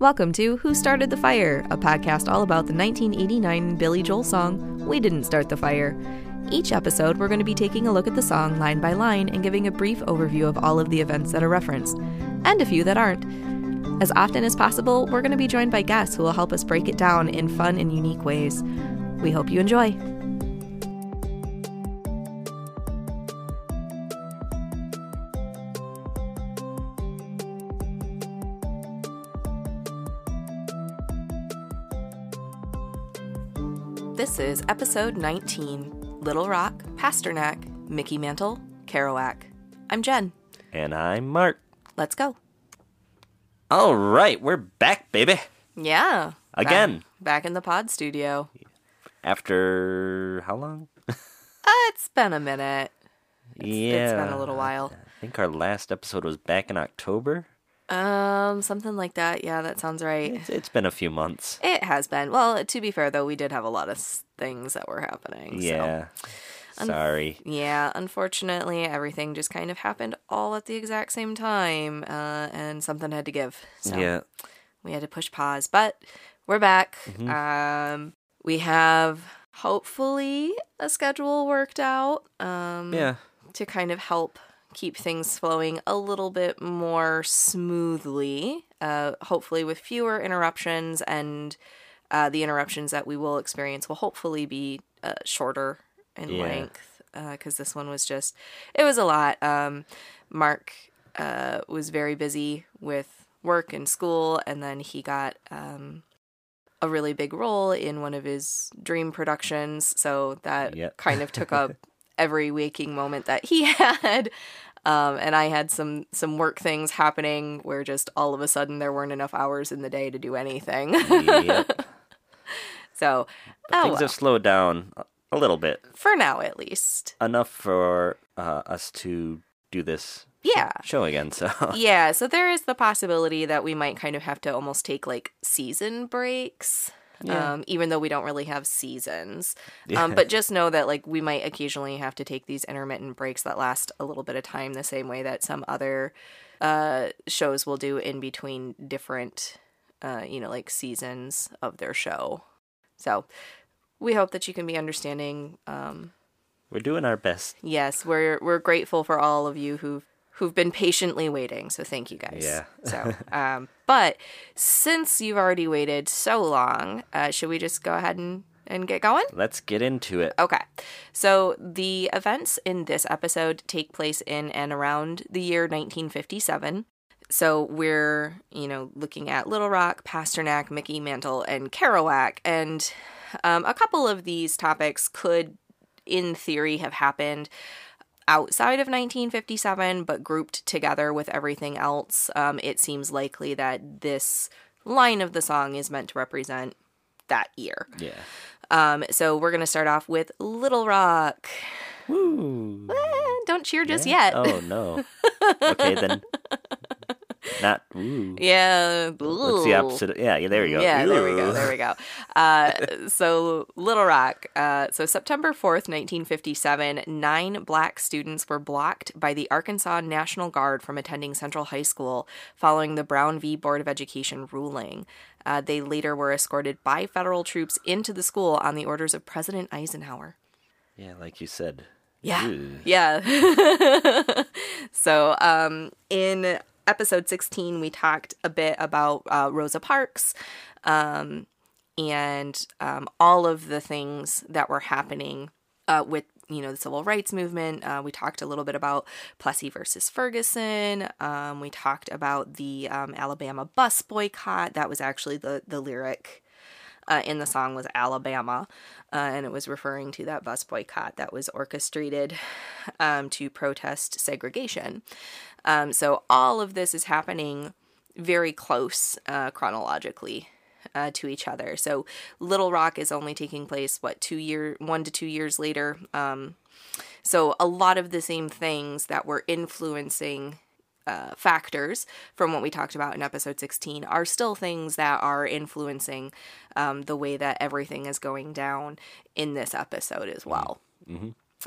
Welcome to Who Started the Fire, a podcast all about the 1989 Billy Joel song, We Didn't Start the Fire. Each episode, we're going to be taking a look at the song line by line and giving a brief overview of all of the events that are referenced, and a few that aren't. As often as possible, we're going to be joined by guests who will help us break it down in fun and unique ways. We hope you enjoy. This is episode 19 Little Rock, Pasternak, Mickey Mantle, Kerouac. I'm Jen. And I'm Mark. Let's go. All right, we're back, baby. Yeah. Again. Back, back in the pod studio. After how long? Uh, it's been a minute. yeah. It's been a little while. I think our last episode was back in October. Um, something like that. Yeah, that sounds right. It's, it's been a few months. It has been. Well, to be fair, though, we did have a lot of s- things that were happening. so- Yeah. Sorry. Yeah, unfortunately, everything just kind of happened all at the exact same time, uh, and something had to give. So Yeah. we had to push pause, but we're back. Mm-hmm. Um, we have hopefully a schedule worked out. Um, Yeah. to kind of help keep things flowing a little bit more smoothly, uh, hopefully with fewer interruptions, and uh, the interruptions that we will experience will hopefully be uh, shorter in Yeah. length. Because this one was just, it was a lot. Um, Mark uh, was very busy with work and school, and then he got um, a really big role in one of his dream productions. So that Yep. kind of took up every waking moment that he had. Um, and I had some some work things happening where just all of a sudden there weren't enough hours in the day to do anything. yep. so, oh, Things well, have slowed down a- little bit. for now at least. Enough for uh, us to do this Yeah. show again. So Yeah, so there is the possibility that we might kind of have to almost take like season breaks. Yeah. Um, even though we don't really have seasons. Yeah. Um, but just know that like we might occasionally have to take these intermittent breaks that last a little bit of time, the same way that some other uh, shows will do in between different, uh, you know, like seasons of their show. So we hope that you can be understanding. Um, we're doing our best. yes, we're we're grateful for all of you who've who've been patiently waiting. So thank you guys. Yeah. so, um, but since you've already waited so long, uh, should we just go ahead and and get going? Let's get into it. Okay. So the events in this episode take place in and around the year 1957. So we're, you know, looking at Little Rock, Pasternak, Mickey Mantle, and Kerouac. And um, a couple of these topics could, in theory, have happened outside of 1957, but grouped together with everything else. Um, it seems likely that this line of the song is meant to represent that year. Yeah. Um, so we're gonna start off with Little Rock. Woo. Eh, don't cheer just yet. Oh no. Okay then. Not ooh. Yeah. What's the opposite? Of, yeah, yeah, there we go. Yeah, there we go. There we go. Uh, so Little Rock. Uh, so September fourth, nineteen fifty-seven, nine black students were blocked by the Arkansas National Guard from attending Central High School following the Brown v. Board of Education ruling. Uh, they later were escorted by federal troops into the school on the orders of President Eisenhower. Yeah, like you said. Yeah. Ooh. Yeah. so, um, in episode 16, we talked a bit about uh, Rosa Parks um, and um, all of the things that were happening uh, with, you know, the civil rights movement. Uh, we talked a little bit about Plessy versus Ferguson. Um, we talked about the um, Alabama bus boycott. That was actually the, the lyric uh, in the song was Alabama, uh, and it was referring to that bus boycott that was orchestrated um, to protest segregation. Um, so all of this is happening very close uh, chronologically uh, to each other. So Little Rock is only taking place what two year, one to two years later. Um, so a lot of the same things that were influencing uh, factors from what we talked about in episode 16 are still things that are influencing um, the way that everything is going down in this episode as well.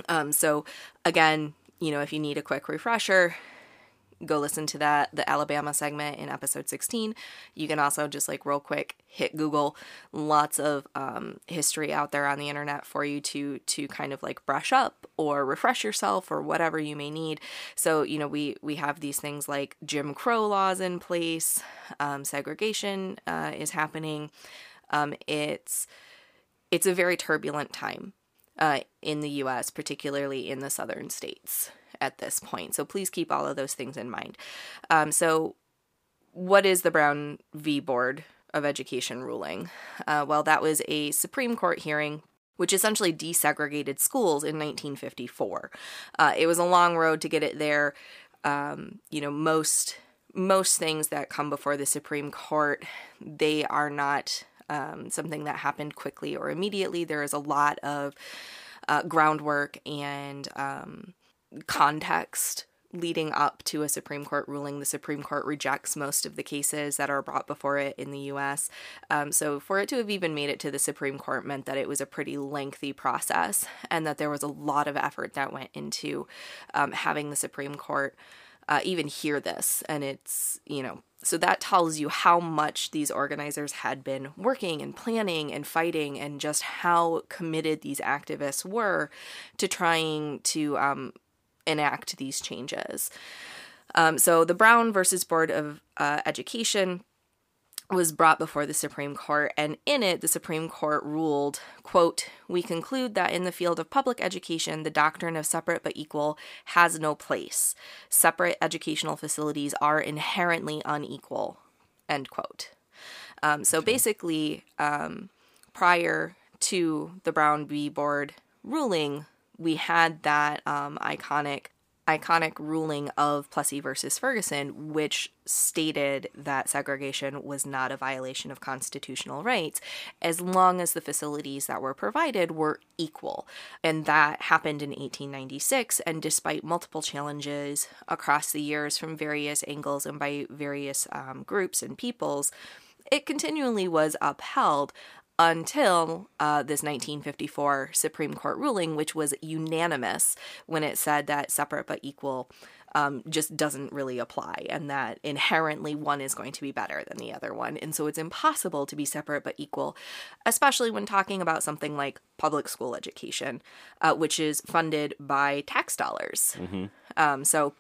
Um, so, again, you know, if you need a quick refresher, go listen to that, the Alabama segment in episode 16. You can also just like real quick hit Google. Lots of um, history out there on the internet for you to to kind of like brush up or refresh yourself or whatever you may need. So you know we we have these things like Jim Crow laws in place, um, segregation uh, is happening. Um, it's it's a very turbulent time uh, in the U.S., particularly in the southern states at this point. So please keep all of those things in mind. Um, so, what is the Brown v. Board of Education ruling? Uh, well, that was a Supreme Court hearing which essentially desegregated schools in 1954. Uh, it was a long road to get it there. Um, you know, most most things that come before the Supreme Court, they are not um, something that happened quickly or immediately. There is a lot of uh, groundwork and um, context leading up to a Supreme Court ruling. The Supreme Court rejects most of the cases that are brought before it in the US. Um, so, for it to have even made it to the Supreme Court meant that it was a pretty lengthy process and that there was a lot of effort that went into um, having the Supreme Court uh, even hear this. And it's, you know, so that tells you how much these organizers had been working and planning and fighting, and just how committed these activists were to trying to um, enact these changes. Um, so the Brown versus Board of uh, Education was brought before the Supreme Court, and in it, the Supreme Court ruled, quote, We conclude that in the field of public education, the doctrine of separate but equal has no place. Separate educational facilities are inherently unequal, end quote. Um, so okay. basically, um, prior to the Brown v. Board ruling, we had that um, iconic iconic ruling of Plessy versus Ferguson, which stated that segregation was not a violation of constitutional rights as long as the facilities that were provided were equal. And that happened in 1896. And despite multiple challenges across the years from various angles and by various um, groups and peoples, it continually was upheld until uh, this 1954 Supreme Court ruling, which was unanimous when it said that separate but equal um, just doesn't really apply, and that inherently one is going to be better than the other one. And so it's impossible to be separate but equal, especially when talking about something like public school education, uh, which is funded by tax dollars. Mm-hmm. Um, so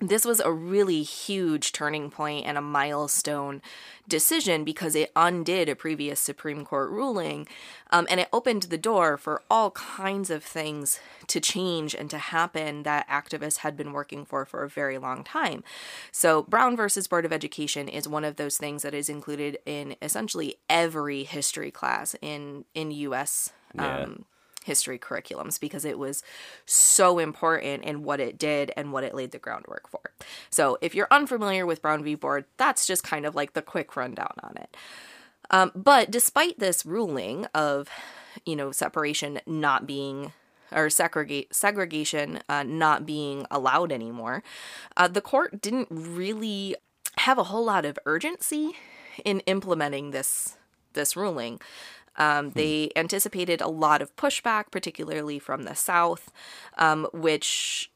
this was a really huge turning point and a milestone decision because it undid a previous Supreme Court ruling um, and it opened the door for all kinds of things to change and to happen that activists had been working for for a very long time. So, Brown versus Board of Education is one of those things that is included in essentially every history class in, in U.S. Yeah. Um, history curriculums because it was so important in what it did and what it laid the groundwork for. So, if you're unfamiliar with Brown v. Board, that's just kind of like the quick rundown on it. Um, but despite this ruling of, you know, separation not being or segregate segregation uh, not being allowed anymore, uh, the court didn't really have a whole lot of urgency in implementing this this ruling. Um, hmm. they anticipated a lot of pushback, particularly from the South, um, which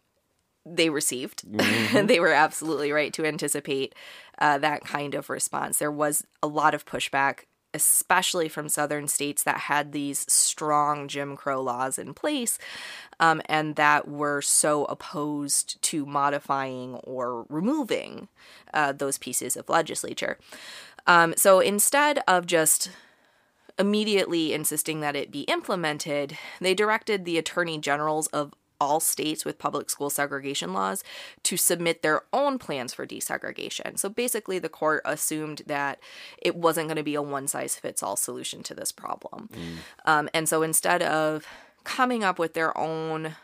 they received. Mm-hmm. they were absolutely right to anticipate uh, that kind of response. There was a lot of pushback, especially from southern states that had these strong Jim Crow laws in place um, and that were so opposed to modifying or removing uh, those pieces of legislature. Um, so instead of just immediately insisting that it be implemented, they directed the attorney generals of all states with public school segregation laws to submit their own plans for desegregation. So basically, the court assumed that it wasn't going to be a one size fits all solution to this problem. Mm. Um, and so instead of coming up with their own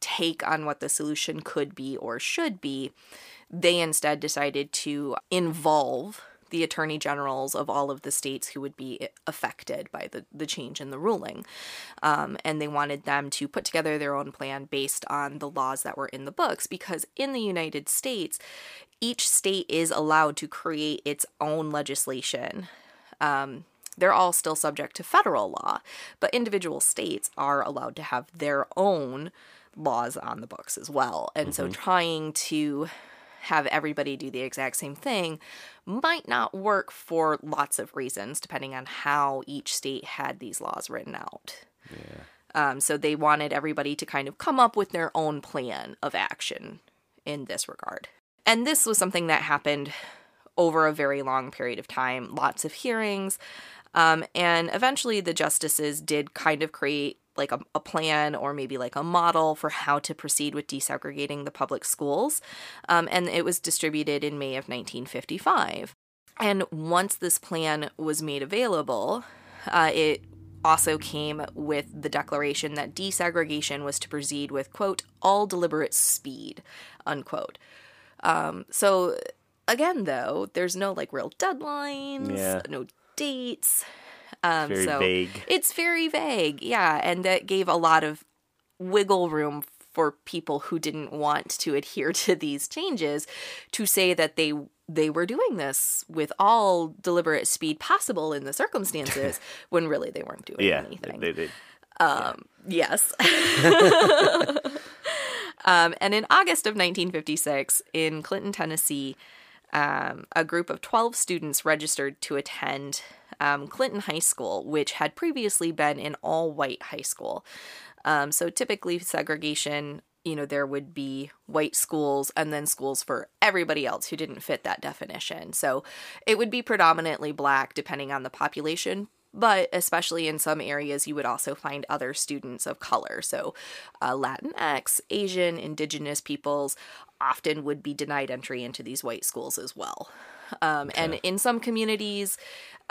take on what the solution could be or should be, they instead decided to involve the attorney generals of all of the states who would be affected by the, the change in the ruling. Um, and they wanted them to put together their own plan based on the laws that were in the books because in the United States, each state is allowed to create its own legislation. Um, they're all still subject to federal law, but individual states are allowed to have their own laws on the books as well. And mm-hmm. so trying to have everybody do the exact same thing might not work for lots of reasons, depending on how each state had these laws written out. Yeah. Um, so they wanted everybody to kind of come up with their own plan of action in this regard. And this was something that happened over a very long period of time, lots of hearings. Um, and eventually the justices did kind of create like a, a, plan or maybe like a model for how to proceed with desegregating the public schools. Um, and it was distributed in May of 1955. And once this plan was made available, uh, it also came with the declaration that desegregation was to proceed with, quote, all deliberate speed, unquote. Um, so, again, though, there's no like real deadlines, Yeah. no dates. Um, Very so vague. It's very vague, yeah, and that gave a lot of wiggle room for people who didn't want to adhere to these changes to say that they they were doing this with all deliberate speed possible in the circumstances when really they weren't doing Yeah. anything. They, they, Yes. um, and in August of 1956, in Clinton, Tennessee, um, a group of 12 students registered to attend um, Clinton High School, which had previously been an all white high school. Um, so typically, segregation, you know, there would be white schools and then schools for everybody else who didn't fit that definition. So it would be predominantly black depending on the population, but especially in some areas, you would also find other students of color. So, uh, Latinx, Asian, Indigenous peoples often would be denied entry into these white schools as well. Um, And in some communities,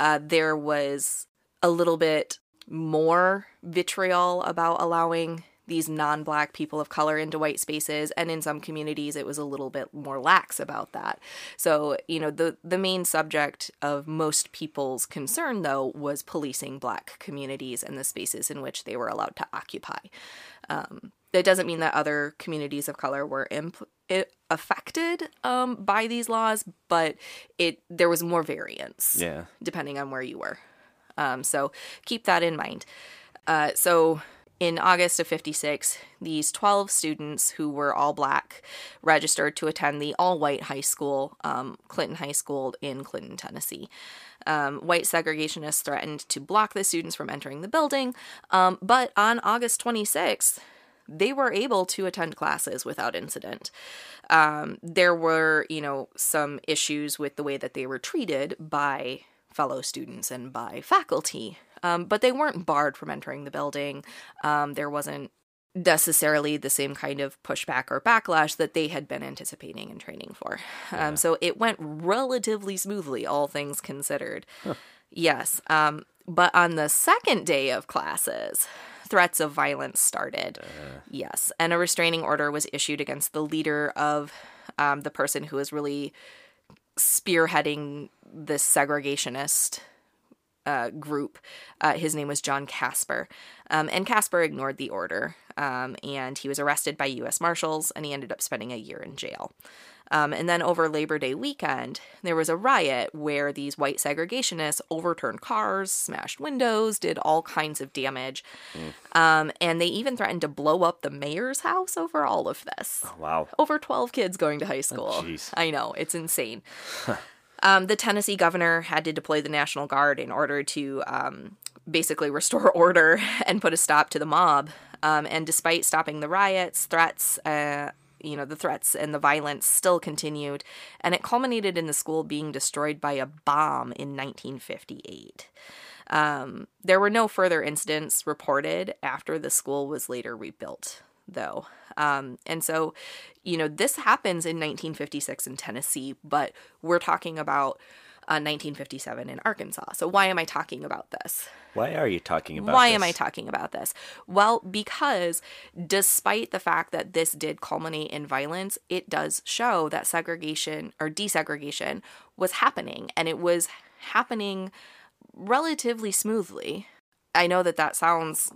uh, there was a little bit more vitriol about allowing these non-black people of color into white spaces and in some communities it was a little bit more lax about that. So you know the the main subject of most people's concern though was policing black communities and the spaces in which they were allowed to occupy. Um, that doesn't mean that other communities of color were imp- affected um, by these laws but it there was more variance yeah. depending on where you were. Um, so keep that in mind. Uh, so in August of 56, these 12 students who were all black registered to attend the all white high school, um, Clinton High School in Clinton, Tennessee. Um, white segregationists threatened to block the students from entering the building, um, but on August 26th, they were able to attend classes without incident. Um, there were, you know, some issues with the way that they were treated by fellow students and by faculty, um, but they weren't barred from entering the building. Um, there wasn't necessarily the same kind of pushback or backlash that they had been anticipating and training for. Um, so it went relatively smoothly, all things considered. Yes. Um, but on the second day of classes, threats of violence started. Yes. And a restraining order was issued against the leader of um, the person who was really spearheading this segregationist uh, group. Uh, his name was John Kasper. Um, and Kasper ignored the order. Um, and he was arrested by U.S. Marshals and he ended up spending a year in jail. Um, and then over Labor Day weekend, there was a riot where these white segregationists overturned cars, smashed windows, did all kinds of damage. Um, and they even threatened to blow up the mayor's house over all of this Wow. over 12 kids going to high school. jeez. I know, it's insane. um, the Tennessee governor had to deploy the National Guard in order to um, basically restore order and put a stop to the mob. Um, and despite stopping the riots, threats, uh, you know, the threats and the violence still continued, and it culminated in the school being destroyed by a bomb in 1958. Um, there were no further incidents reported after the school was later rebuilt, though. Um, and so, you know, this happens in 1956 in Tennessee, but we're talking about uh, 1957 in Arkansas. So, why am I talking about this? Why are you talking about this? Why this? am I talking about this? Well, because despite the fact that this did culminate in violence, it does show that segregation or desegregation was happening and it was happening relatively smoothly. I know that that sounds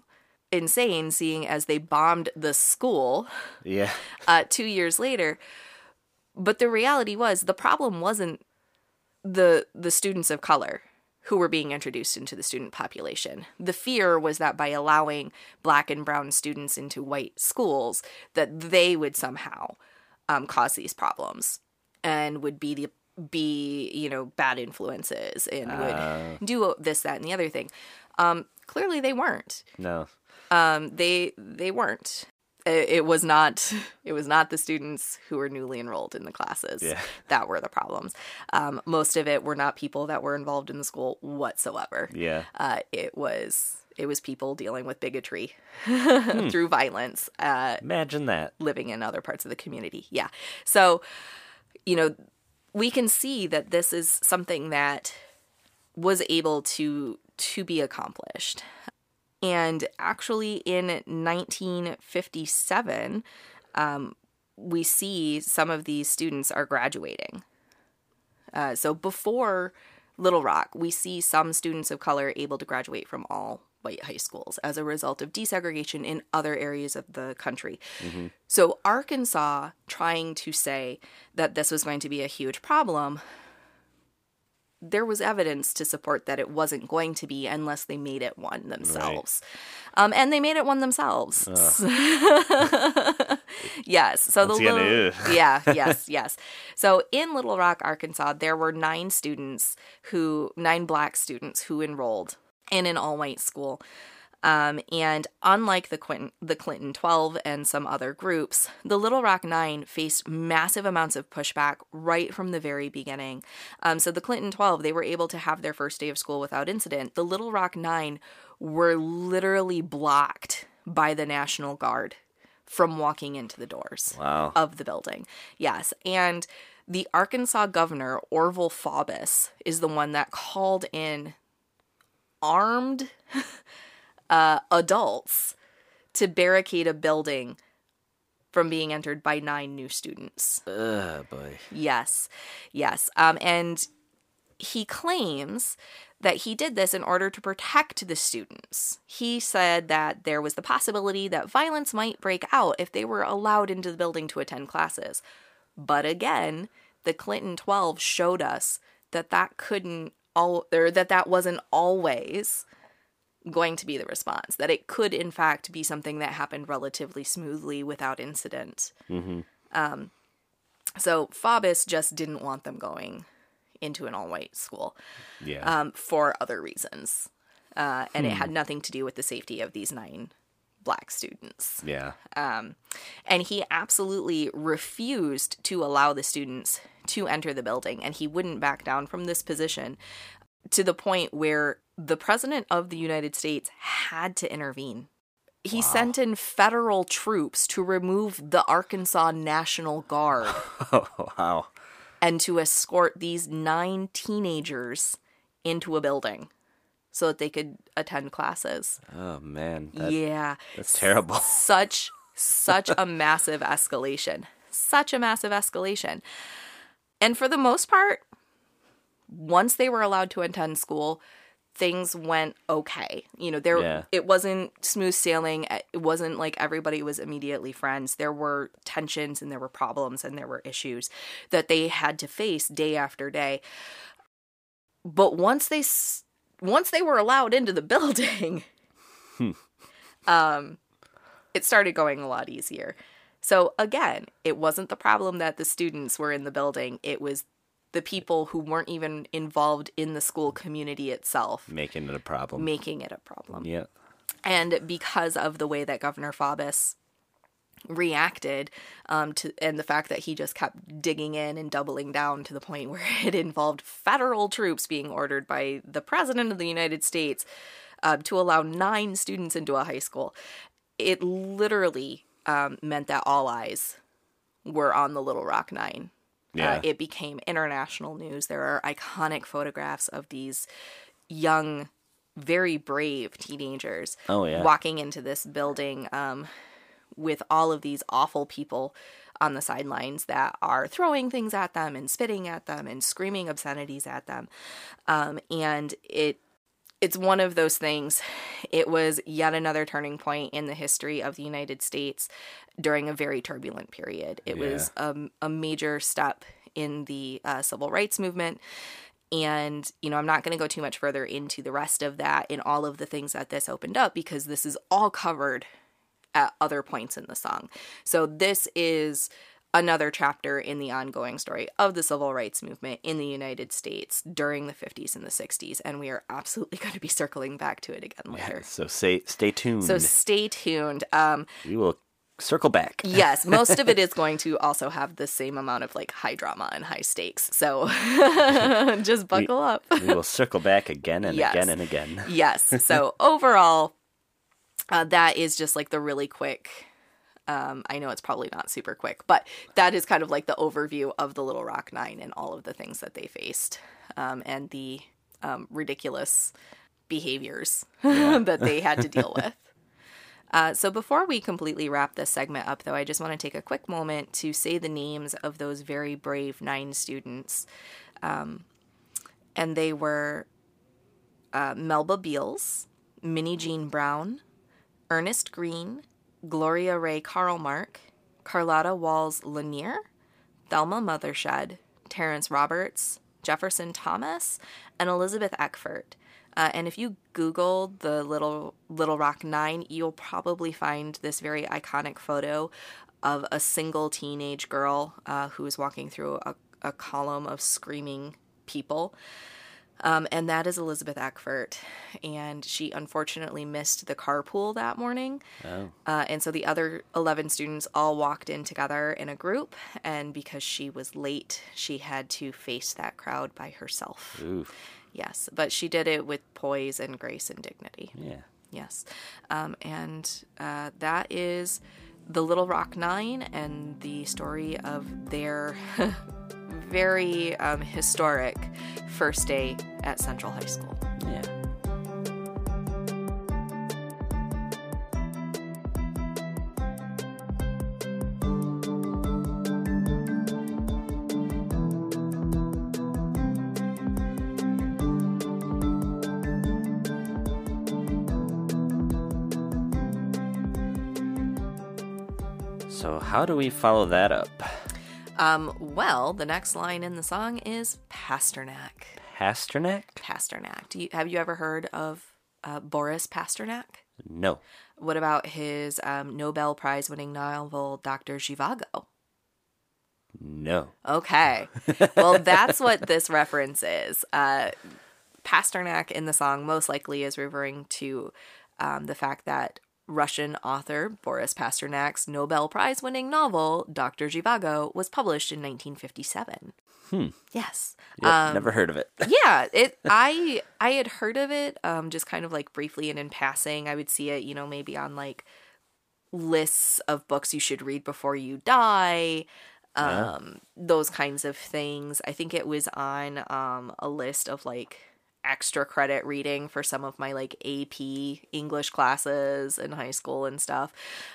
insane seeing as they bombed the school Yeah. uh, two years later. But the reality was the problem wasn't the the students of color who were being introduced into the student population. The fear was that by allowing black and brown students into white schools, that they would somehow um, cause these problems. and would be the be you know bad influences and Ah. would do this that and the other thing um clearly they weren't No. um they they weren't it, was not it was not the students who were newly enrolled in the classes Yeah. that were the problems um most of it were not people that were involved in the school whatsoever Yeah. uh it was it was people dealing with bigotry Hmm. through violence uh Imagine that. living in other parts of the community. Yeah. So, you know, we can see that this is something that was able to to be accomplished. And actually in 1957, um, we see some of these students are graduating. Uh, so before Little Rock, we see some students of color able to graduate from all white high schools as a result of desegregation in other areas of the country. So Arkansas trying to say that this was going to be a huge problem, there was evidence to support that it wasn't going to be unless they made it one themselves. Um, and they made it one themselves. yes. So Once the little, yeah, yes, yes. So in Little Rock, Arkansas, there were nine students who, nine black students who enrolled in an all white school. Um, and unlike the Clinton, the Clinton 12 and some other groups, the Little Rock Nine faced massive amounts of pushback right from the very beginning. Um, so the Clinton 12, they were able to have their first day of school without incident. The Little Rock Nine were literally blocked by the National Guard from walking into the doors Wow. of the building. Yes. And the Arkansas governor, Orville Faubus, is the one that called in armed uh, adults to barricade a building from being entered by nine new students. Ugh, boy. Yes, yes. Um, and he claims that he did this in order to protect the students. He said that there was the possibility that violence might break out if they were allowed into the building to attend classes. But again, the Clinton 12 showed us that that couldn't all or that that wasn't always going to be the response that it could in fact be something that happened relatively smoothly without incident Um, so Faubus just didn't want them going into an all-white school Yeah. um, for other reasons, uh, and it had nothing to do with the safety of these nine black students. yeah. And he absolutely refused to allow the students to enter the building, and he wouldn't back down from this position to the point where the president of the United States had to intervene. He sent in federal troops to remove the Arkansas National Guard Oh, wow. and to escort these nine teenagers into a building so that they could attend classes. Oh, man. That, yeah. That's terrible. Such such a massive escalation. Such a massive escalation. And for the most part, once they were allowed to attend school, things went okay. You know, there Yeah. it wasn't smooth sailing. It wasn't like everybody was immediately friends. There were tensions and there were problems and there were issues that they had to face day after day. But once they once they were allowed into the building, um it started going a lot easier. So again, it wasn't the problem that the students were in the building. It was the people who weren't even involved in the school community itself Making it a problem. making it a problem. Yeah. And because of the way that Governor Faubus reacted um, to and the fact that he just kept digging in and doubling down to the point where it involved federal troops being ordered by the president of the United States uh, to allow nine students into a high school, it literally um, meant that all eyes were on the Little Rock Nine. Yeah. Uh, it became international news. There are iconic photographs of these young, very brave teenagers Oh, yeah. walking into this building um, with all of these awful people on the sidelines that are throwing things at them and spitting at them and screaming obscenities at them. Um, and it it's one of those things. It was yet another turning point in the history of the United States during a very turbulent period. It was um, a major step in the uh, civil rights movement. And, you know, I'm not going to go too much further into the rest of that and all of the things that this opened up because this is all covered at other points in the song. So this is another chapter in the ongoing story of the civil rights movement in the United States during the 50s and the 60s. And we are absolutely going to be circling back to it again later. So say, stay tuned. So stay tuned. Um, we will circle back. yes, most of it is going to also have the same amount of like high drama and high stakes. So just buckle up. we will circle back again and Yes. again and again. yes. So overall, uh, that is just like the really quick. Um, I know it's probably not super quick, but that is kind of like the overview of the Little Rock Nine and all of the things that they faced um, and the um, ridiculous behaviors that they had to deal with. Uh, so before we completely wrap this segment up, though, I just want to take a quick moment to say the names of those very brave nine students. Um, and they were uh, Melba Beals, Minnijean Brown, Ernest Green, Gloria Ray Karlmark, Carlotta Walls Lanier, Thelma Mothershed, Terrence Roberts, Jefferson Thomas, and Elizabeth Eckford. Uh, and if you Google the Little Little Rock Nine, you'll probably find this very iconic photo of a single teenage girl uh, who is walking through a, a column of screaming people. Um, and that is Elizabeth Eckford. And she unfortunately missed the carpool that morning. Oh. Uh, and so the other 11 students all walked in together in a group. And because she was late, she had to face that crowd by herself. Ooh. Yes. But she did it with poise and grace and dignity. Yeah. Yes. Um, and uh, that is the Little Rock Nine and the story of their very um, historic first day at Central High School. Yeah. So how do we follow that up? Um, well, the next line in the song is Pasternak. Pasternak? Pasternak. Do you, have you ever heard of uh, Boris Pasternak? No. What about his um, Nobel Prize winning novel, Dr. Zhivago? No. Okay. Well, that's what this reference is. Uh, Pasternak in the song most likely is referring to um, the fact that Russian author Boris Pasternak's Nobel Prize winning novel, Dr. Zhivago, was published in 1957. Hmm. Yes. Yep, never heard of it. yeah, it I I had heard of it um just kind of like briefly and in passing. I would see it, you know, maybe on like lists of books you should read before you die. Um those kinds of things. I think it was on um a list of like extra credit reading for some of my like AP English classes in high school and stuff.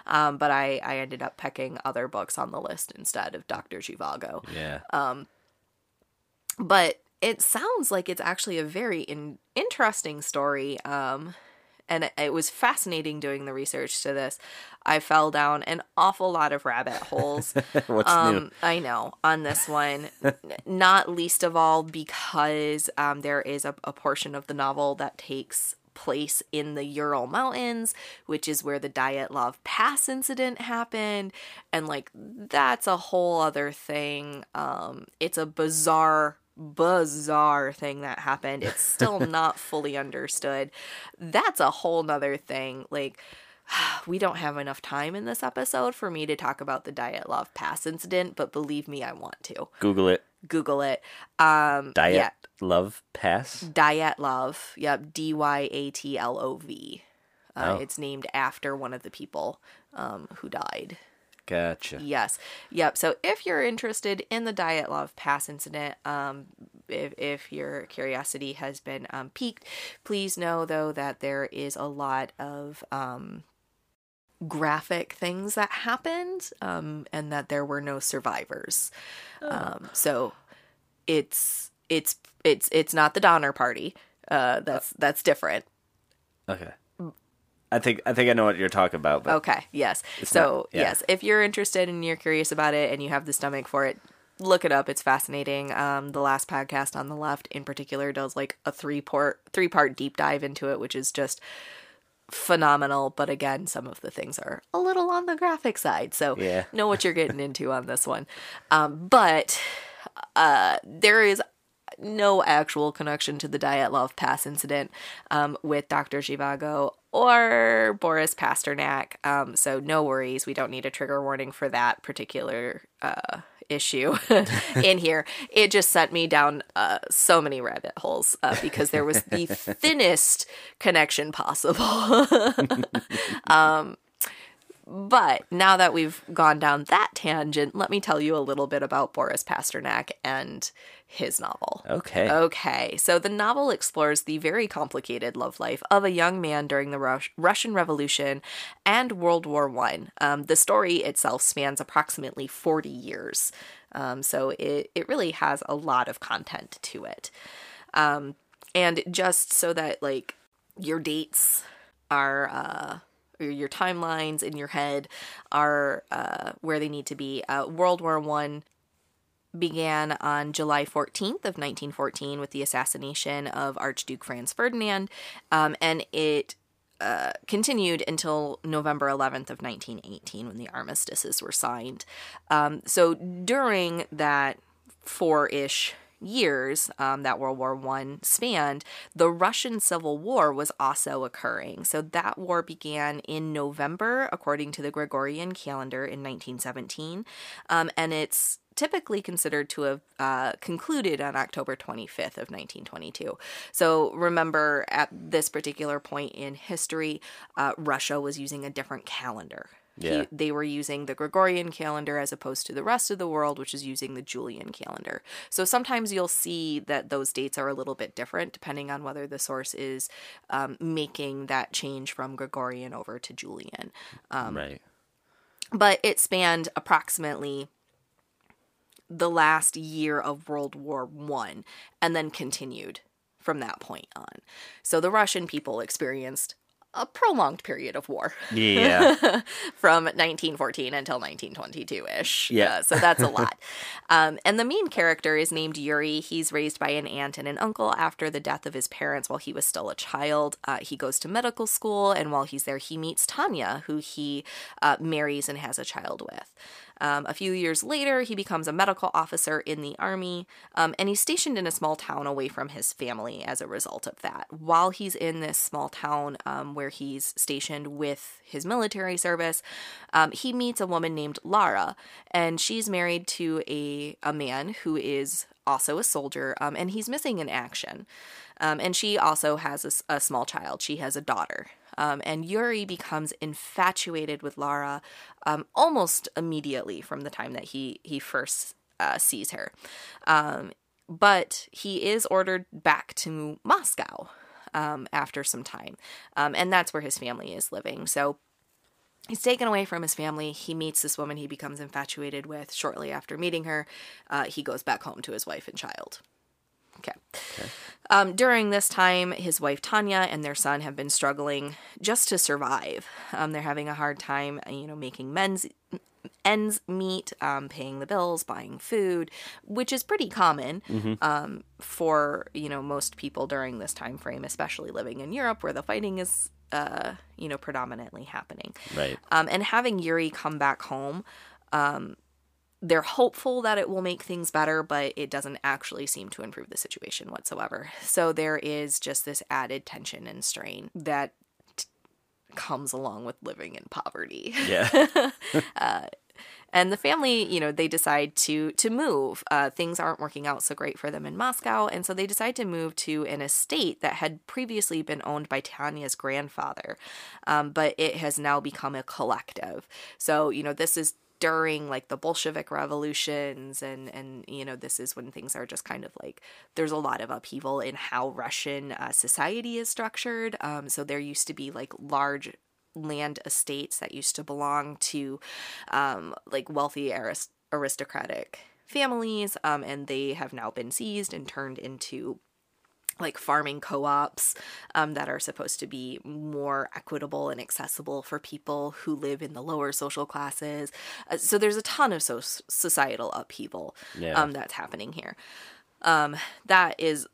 Um but I I ended up picking other books on the list instead of Dr. Zhivago Yeah. Um, but it sounds like it's actually a very in- interesting story um and it, was fascinating doing the research to this i fell down an awful lot of rabbit holes What's new? um i know on this one not least of all because um there is a, a portion of the novel that takes place in the Ural Mountains, which is where the Dyatlov Pass incident happened. And like that's a whole other thing. Um it's a bizarre bizarre thing that happened. It's still not fully understood. That's a whole nother thing. Like we don't have enough time in this episode for me to talk about the Dyatlov Pass incident, but believe me, I want to. Google it. Google it. Um Diet yeah. Love Pass. Dyatlov. Yep, D Y A T L O V. Uh, Oh. It's named after one of the people um, who died. Gotcha. Yes. Yep. So if you're interested in the Dyatlov Pass incident, um, if, if your curiosity has been um, piqued, please know though that there is a lot of um, graphic things that happened um, and that there were no survivors. Um, so it's it's it's it's not the Donner Party. Uh, that's that's different. Okay. I think I think I know what you're talking about, but Okay, yes. So, not- yeah. yes, if you're interested and you're curious about it and you have the stomach for it, look it up. It's fascinating. Um, the last podcast on the left, in particular, does like a three part three part deep dive into it, which is just phenomenal, but again, some of the things are a little on the graphic side. So Yeah. know what you're getting into on this one. Um, but uh, there is no actual connection to the Dyatlov Pass incident um, with Dr. Zhivago or Boris Pasternak. Um, so no worries. We don't need a trigger warning for that particular uh, issue in here. It just sent me down uh, so many rabbit holes uh, because there was the thinnest connection possible. But now that we've gone down that tangent, let me tell you a little bit about Boris Pasternak and his novel. Okay. Okay, so the novel explores the very complicated love life of a young man during the Rus- Russian Revolution and World War One. Um, the story itself spans approximately 40 years, um, so it, it really has a lot of content to it. Um, and just so that, like, your dates are uh, your timelines in your head are uh, where they need to be. Uh, World War One began on July 14th of 1914 with the assassination of Archduke Franz Ferdinand, um, and it uh, continued until November 11th of 1918 when the armistices were signed. Um, so during that four-ish years um, that World War One spanned, the Russian Civil War was also occurring. So that war began in November, according to the Gregorian calendar, in 1917, um, and it's typically considered to have uh, concluded on October 25th of 1922. So remember, at this particular point in history, uh, Russia was using a different calendar. He- they were using the Gregorian calendar as opposed to the rest of the world, which is using the Julian calendar. So sometimes you'll see that those dates are a little bit different depending on whether the source is um, making that change from Gregorian over to Julian. Um, right. but it spanned approximately the last year of World War One, and then continued from that point on. So the Russian people experienced a prolonged period of war Yeah. from 1914 until 1922 ish. Yeah. so that's a lot. um, and the main character is named Yuri. He's raised by an aunt and an uncle after the death of his parents while he was still a child. Uh, he goes to medical school, and while he's there, he meets Tanya, who he uh, marries and has a child with. Um, a few years later, he becomes a medical officer in the army, um, and he's stationed in a small town away from his family as a result of that. While he's in this small town um, where he's stationed with his military service, um, he meets a woman named Lara, and she's married to a, a man who is also a soldier, um, and he's missing in action. Um, and she also has a small child. She has a daughter. Um, and Yuri becomes infatuated with Lara um, almost immediately from the time that he he first uh, sees her. Um, but he is ordered back to Moscow um, after some time, um, and that's where his family is living. So he's taken away from his family. He meets this woman he becomes infatuated with. Shortly after meeting her, uh, he goes back home to his wife and child. Okay. Um, during this time, his wife Tanya and their son have been struggling just to survive. Um, they're having a hard time, you know, making men's ends meet, um, paying the bills, buying food, which is pretty common um, for you know most people during this time frame, especially living in Europe where the fighting is uh, you know predominantly happening. Right. Um, and having Yuri come back home, um, they're hopeful that it will make things better, but it doesn't actually seem to improve the situation whatsoever. So there is just this added tension and strain that t- comes along with living in poverty. Yeah. And the family, you know, they decide to to move. Uh, things aren't working out so great for them in Moscow, and so they decide to move to an estate that had previously been owned by Tanya's grandfather, um, but it has now become a collective. So you know, this is during like the Bolshevik revolutions, and and you know, this is when things are just kind of like there's a lot of upheaval in how Russian uh, society is structured. Um, so there used to be like large land estates that used to belong to um, like wealthy arist- aristocratic families, um, and they have now been seized and turned into like farming co-ops um, that are supposed to be more equitable and accessible for people who live in the lower social classes. Uh, so there's a ton of so- societal upheaval Yeah. um, that's happening here. Um, that is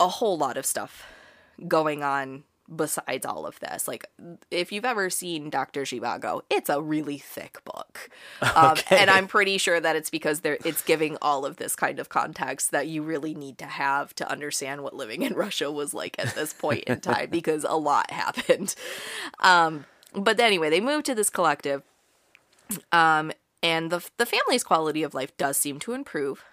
a whole lot of stuff going on besides all of this. Like, if you've ever seen Dr. Zhivago, it's a really thick book. Um, Okay. and I'm pretty sure that it's because there it's giving all of this kind of context that you really need to have to understand what living in Russia was like at this point in time because a lot happened. Um, but anyway, they moved to this collective. Um, and the the family's quality of life does seem to improve.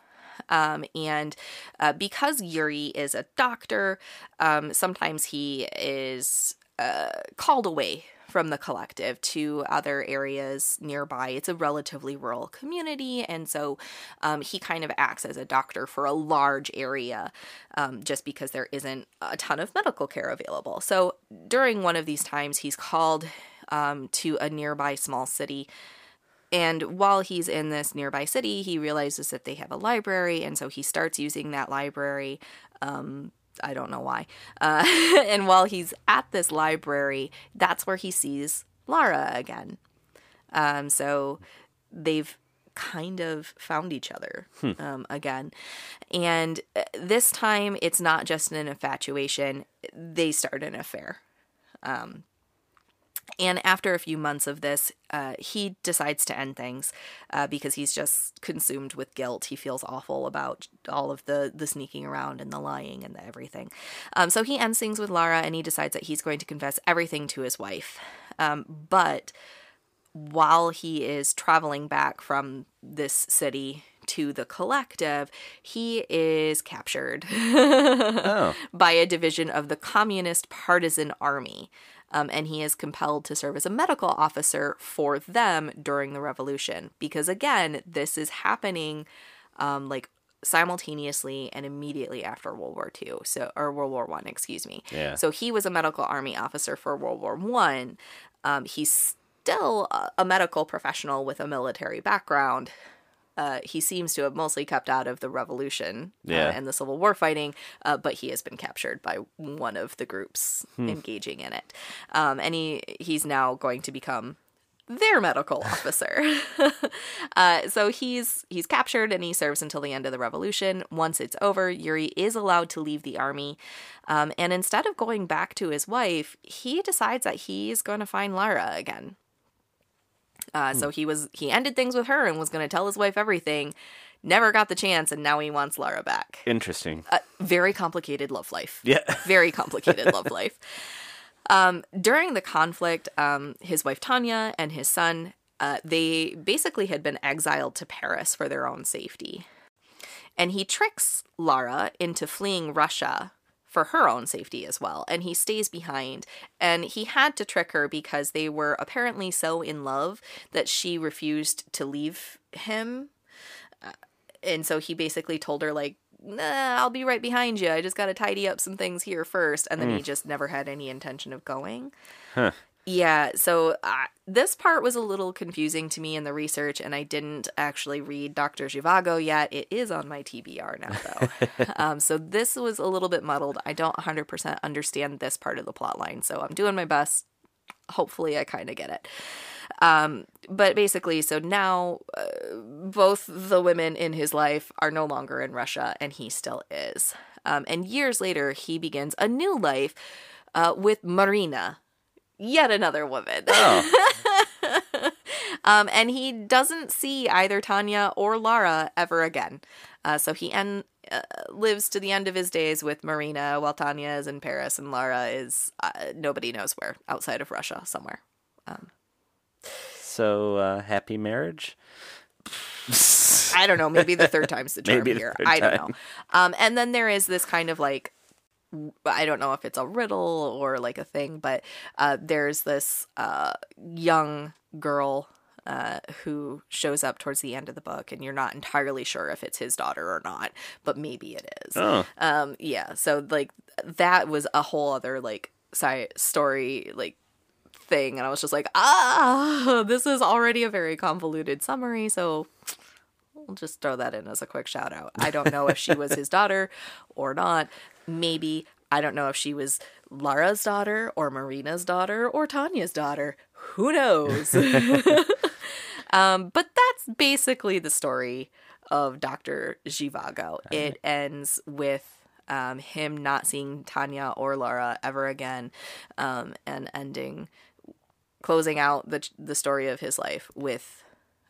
Um, and uh, because Yuri is a doctor, um, sometimes he is uh, called away from the collective to other areas nearby. It's a relatively rural community, and so um, he kind of acts as a doctor for a large area um, just because there isn't a ton of medical care available. So during one of these times, he's called um, to a nearby small city. And while he's in this nearby city, he realizes that they have a library, and so he starts using that library. Um, I don't know why. Uh, and while he's at this library, that's where he sees Lara again. Um, so they've kind of found each other um, again. And uh, this time, it's not just an infatuation, they start an affair. And after a few months of this, uh, he decides to end things uh, because he's just consumed with guilt. He feels awful about all of the the sneaking around and the lying and the everything. Um, so he ends things with Lara, and he decides that he's going to confess everything to his wife. Um, but while he is traveling back from this city to the collective, he is captured Oh. by a division of the Communist Partisan Army. Um, and he is compelled to serve as a medical officer for them during the revolution. Because again, this is happening um, like simultaneously and immediately after World War II, so or World War One, excuse me. Yeah. So he was a medical army officer for World War One. Um, he's still a, a medical professional with a military background. Uh, he seems to have mostly kept out of the revolution uh, and the Civil War fighting, uh, but he has been captured by one of the groups engaging in it, um, and he he's now going to become their medical officer. uh, so he's he's captured and he serves until the end of the revolution. Once it's over, Yuri is allowed to leave the army, um, and instead of going back to his wife, he decides that he's going to find Lara again. Uh, So he was he ended things with her and was going to tell his wife everything. Never got the chance, and now he wants Lara back. Interesting. A very complicated love life Yeah. very complicated love life. Um, during the conflict, um, his wife Tanya and his son, uh, they basically had been exiled to Paris for their own safety. And he tricks Lara into fleeing Russia for her own safety as well. And he stays behind. And he had to trick her because they were apparently so in love that she refused to leave him uh, and so he basically told her like nah, i'll be right behind you i just got to tidy up some things here first and then he mm. just never had any intention of going Huh. Yeah so uh, this part was a little confusing to me in the research and i didn't actually read dr Zhivago yet. It is on my tbr now though. Um, so this was a little bit muddled. I don't 100% understand this part of the plot line so i'm doing my best. Hopefully i kind of get it. Um, but basically, so now uh, both the women in his life are no longer in Russia, and he still is. Um, and years later, he begins a new life uh, with Marina, yet another woman. Oh. Um, and he doesn't see either Tanya or Lara ever again. Uh, so he en- uh, lives to the end of his days with Marina, while Tanya is in Paris and Lara is uh, nobody knows where, outside of Russia somewhere. So uh, happy marriage. I don't know. Maybe the third time's the charm Maybe the here. I don't know. Um, and then there is this kind of like, I don't know if it's a riddle or like a thing, but uh, there's this uh, young girl uh, who shows up towards the end of the book, and you're not entirely sure if it's his daughter or not, but maybe it is. Oh. Um, yeah. So like that was a whole other like side story like thing, and I was just like, ah, this is already a very convoluted summary, so I'll just throw that in as a quick shout out. I don't know if she was his daughter or not. Maybe I don't know if she was Lara's daughter or Marina's daughter or Tanya's daughter. Who knows? um, but that's basically the story of Dr. Zhivago. It ends with um, him not seeing Tanya or Lara ever again, um, and ending, closing out the the story of his life with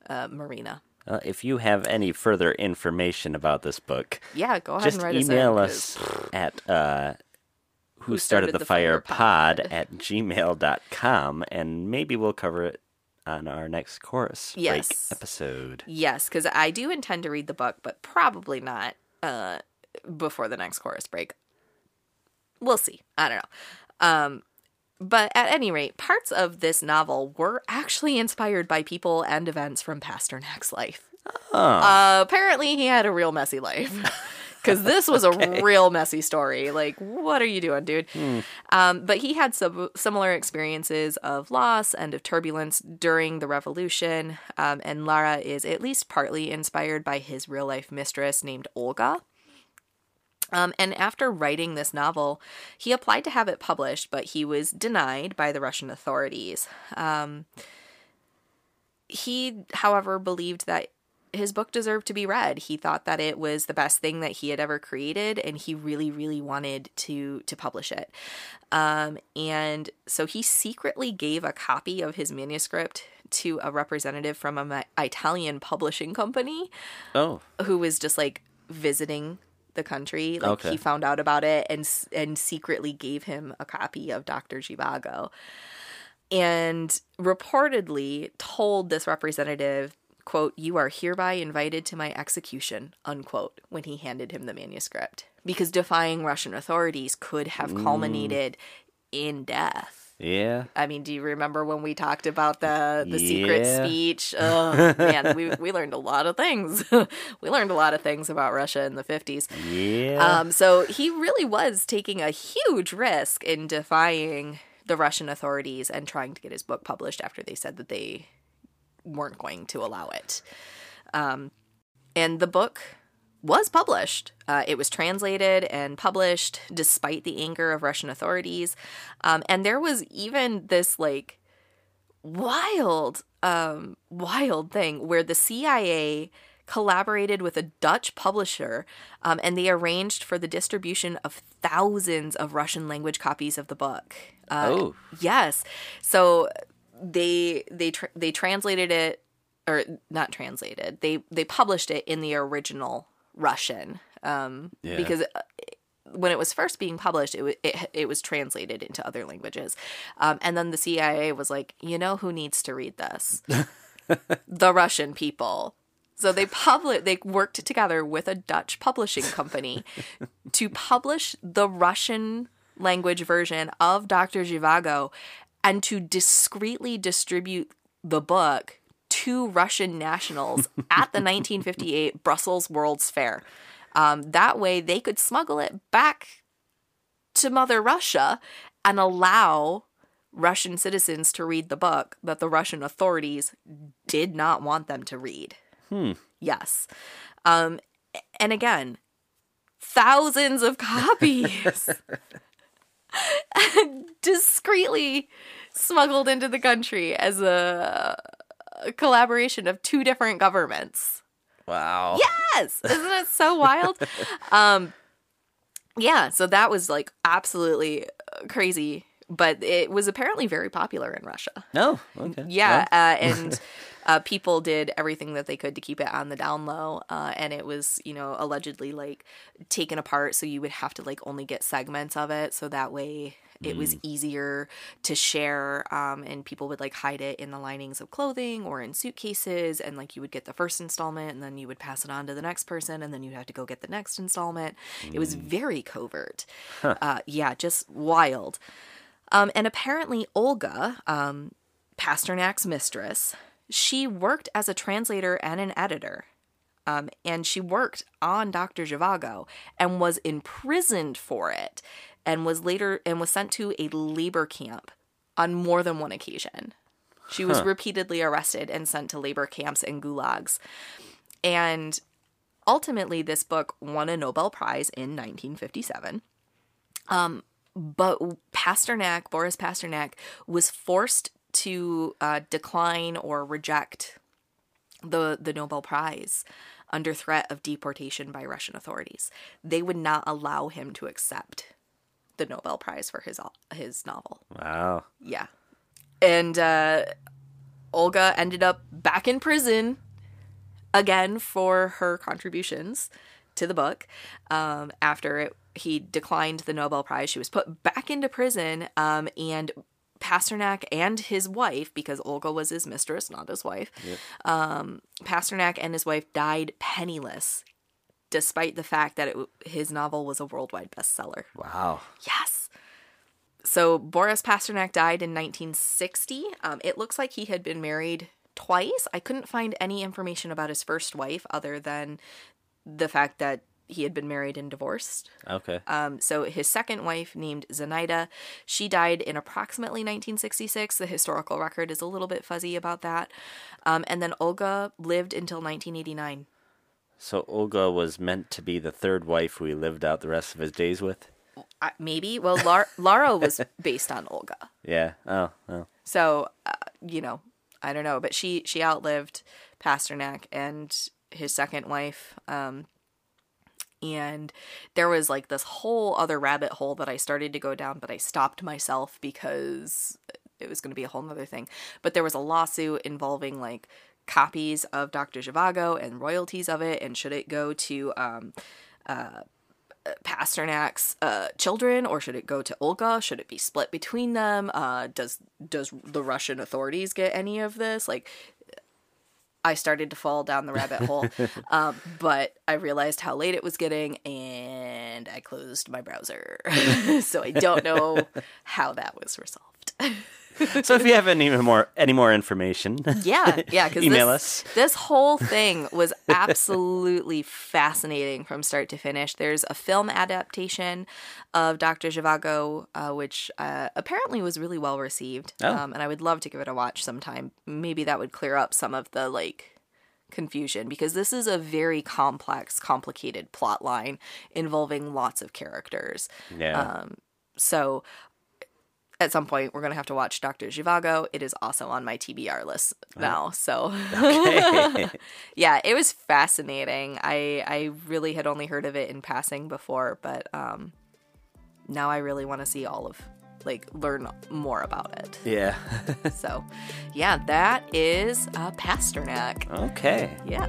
uh, Marina. Uh, if you have any further information about this book, Yeah, go ahead just and write us in, us at uh, who, Who started, Started the, the fire, pod Pod. at gmail.com and maybe we'll cover it on our next chorus break Yes. episode. Yes, because I do intend to read the book, but probably not uh, before the next chorus break. We'll see. I don't know. Um, but at any rate, parts of this novel were actually inspired by people and events from Pasternak's life. Uh, apparently, he had a real messy life. Because this was a real messy story. Like, what are you doing, dude? Um, but he had some similar experiences of loss and of turbulence during the revolution. Um, and Lara is at least partly inspired by his real life mistress named Olga. Um, and after writing this novel, he applied to have it published, but he was denied by the Russian authorities. Um, he, however, believed that his book deserved to be read. He thought that it was the best thing that he had ever created, and he really, really wanted to to publish it. Um, and so he secretly gave a copy of his manuscript to a representative from an Italian publishing company Oh, who was just like visiting the country. Like Okay. he found out about it and and secretly gave him a copy of Dr. Zhivago. And reportedly told this representative, quote, "You are hereby invited to my execution," unquote, when he handed him the manuscript. Because defying Russian authorities could have mm. culminated in death. Yeah. I mean, do you remember when we talked about the the secret speech? Oh man, we we learned a lot of things. we learned a lot of things about Russia in the fifties. Yeah. Um, so he really was taking a huge risk in defying the Russian authorities and trying to get his book published after they said that they weren't going to allow it. Um, and the book was published. Uh, it was translated and published despite the anger of Russian authorities. Um, and there was even this like wild, um, wild thing where the CIA collaborated with a Dutch publisher um, and they arranged for the distribution of thousands of Russian language copies of the book. Uh, Oh. yes. So they they tr- they translated it or not translated. They they published it in the original Russian um, Yeah. because uh, when it was first being published, it, wa- it it was translated into other languages, um, and then the CIA was like, you know, who needs to read this? the Russian people. So they public they worked together with a Dutch publishing company to publish the Russian language version of Dr. Zhivago and to discreetly distribute the book to Russian nationals at the 1958 Brussels World's Fair. Um, that way they could smuggle it back to Mother Russia and allow Russian citizens to read the book that the Russian authorities did not want them to read. Yes. Um, and again, thousands of copies discreetly smuggled into the country as a collaboration of two different governments. wow. Yes, isn't it so wild? um, yeah, so that was like absolutely uh, crazy, but it was apparently very popular in Russia. No. Okay. Yeah, Well, uh, and uh, people did everything that they could to keep it on the down low, uh, and it was you know allegedly like taken apart, so you would have to like only get segments of it, so that way it was easier to share, um, and people would like hide it in the linings of clothing or in suitcases, and like you would get the first installment, and then you would pass it on to the next person, and then you'd have to go get the next installment. It was very covert. Uh, yeah, just wild. Um, and apparently, Olga, um, Pasternak's mistress, she worked as a translator and an editor. Um, and she worked on Dr. Zhivago and was imprisoned for it and was later and was sent to a labor camp on more than one occasion. She was repeatedly arrested and sent to labor camps and gulags. And ultimately this book won a Nobel Prize in 1957 but Pasternak, Boris Pasternak, was forced to uh, decline or reject the the Nobel Prize under threat of deportation by Russian authorities. They would not allow him to accept the Nobel Prize for his his novel. Wow. Yeah. And uh, Olga ended up back in prison again for her contributions to the book um, after it, he declined the Nobel Prize. She was put back into prison, um, and Pasternak and his wife, because Olga was his mistress, not his wife, Yep. um, Pasternak and his wife died penniless, despite the fact that it, his novel was a worldwide bestseller. Wow. Yes. So Boris Pasternak died in 1960. Um, it looks like he had been married twice. I couldn't find any information about his first wife other than the fact that he had been married and divorced. Okay. Um, so his second wife, named Zenaida, she died in approximately 1966. The historical record is a little bit fuzzy about that. Um, and then Olga lived until 1989. So Olga was meant to be the third wife we lived out the rest of his days with. Uh, maybe. Well, Lar- Lara was based on Olga. Yeah. Oh. Oh. So, uh, you know, I don't know, but she she outlived Pasternak and his second wife. Um, and there was like this whole other rabbit hole that I started to go down, but I stopped myself because it was going to be a whole other thing. But there was a lawsuit involving like copies of Dr. Zhivago and royalties of it, and should it go to um, uh, Pasternak's uh, children, or should it go to Olga? Should it be split between them? Uh, does does the Russian authorities get any of this? Like, I started to fall down the rabbit hole, um, but I realized how late it was getting, and I closed my browser, so I don't know how that was resolved. So if you have any more any more information, Yeah, yeah. Because Email this, us. This whole thing was absolutely fascinating from start to finish. There's a film adaptation of Dr. Zhivago, uh, which uh, apparently was really well received, Oh. um, and I would love to give it a watch sometime. Maybe that would clear up some of the like confusion because this is a very complex, complicated plot line involving lots of characters. yeah. Um, so at some point we're gonna have to watch Dr. Zhivago. It is also on my TBR list now. So okay. yeah, it was fascinating. I I really had only heard of it in passing before, but um, now I really want to see all of like learn more about it. yeah. so yeah, that is uh, Pasternak. okay. Yeah.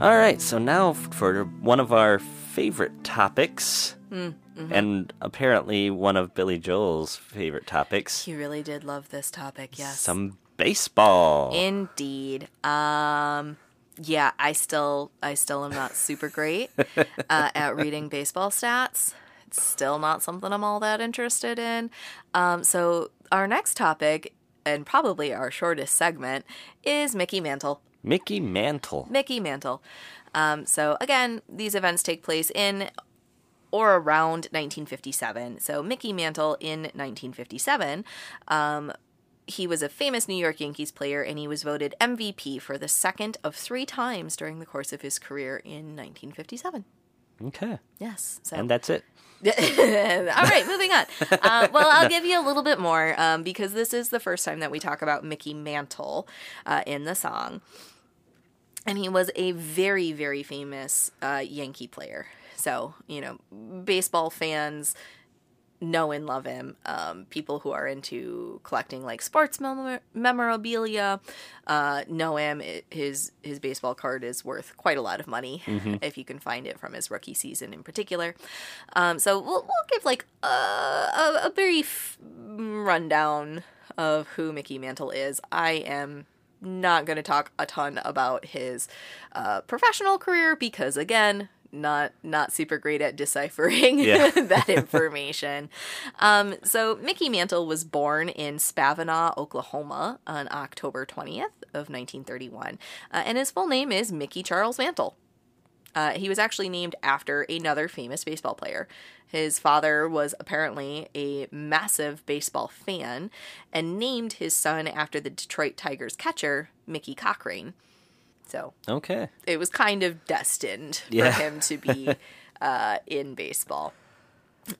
All right. So now for one of our favorite topics, and apparently one of Billy Joel's favorite topics, He really did love this topic. Yes. some baseball. Indeed. Um yeah, I still I still am not super great uh, at reading baseball stats. It's still not something I'm all that interested in. Um, so our next topic, and probably our shortest segment, is Mickey Mantle. Mickey Mantle. Mickey Mantle. Um, so again, these events take place in or around 1957. So Mickey Mantle in 1957. Um, he was a famous New York Yankees player and he was voted MVP for the second of three times during the course of his career in 1957. Okay. Yes. So And that's it. All right, moving on. Uh, well, I'll give you a little bit more um, because this is the first time that we talk about Mickey Mantle uh, in the song. And he was a very, very famous uh, Yankee player. So, you know, baseball fans know and love him. Um, people who are into collecting like sports mem- memorabilia uh, know him. It, his his baseball card is worth quite a lot of money if you can find it from his rookie season in particular. Um, so we'll we'll give like a, a, a brief rundown of who Mickey Mantle is. I am not going to talk a ton about his uh, professional career because again not not super great at deciphering Yeah. that information um, so mickey mantle was born in spavinaw oklahoma on october 20th of 1931 uh, and his full name is mickey charles mantle uh, he was actually named after another famous baseball player. His father was apparently a massive baseball fan and named his son after the Detroit Tigers catcher, Mickey Cochrane. So Okay. it was kind of destined Yeah. for him to be uh, in baseball.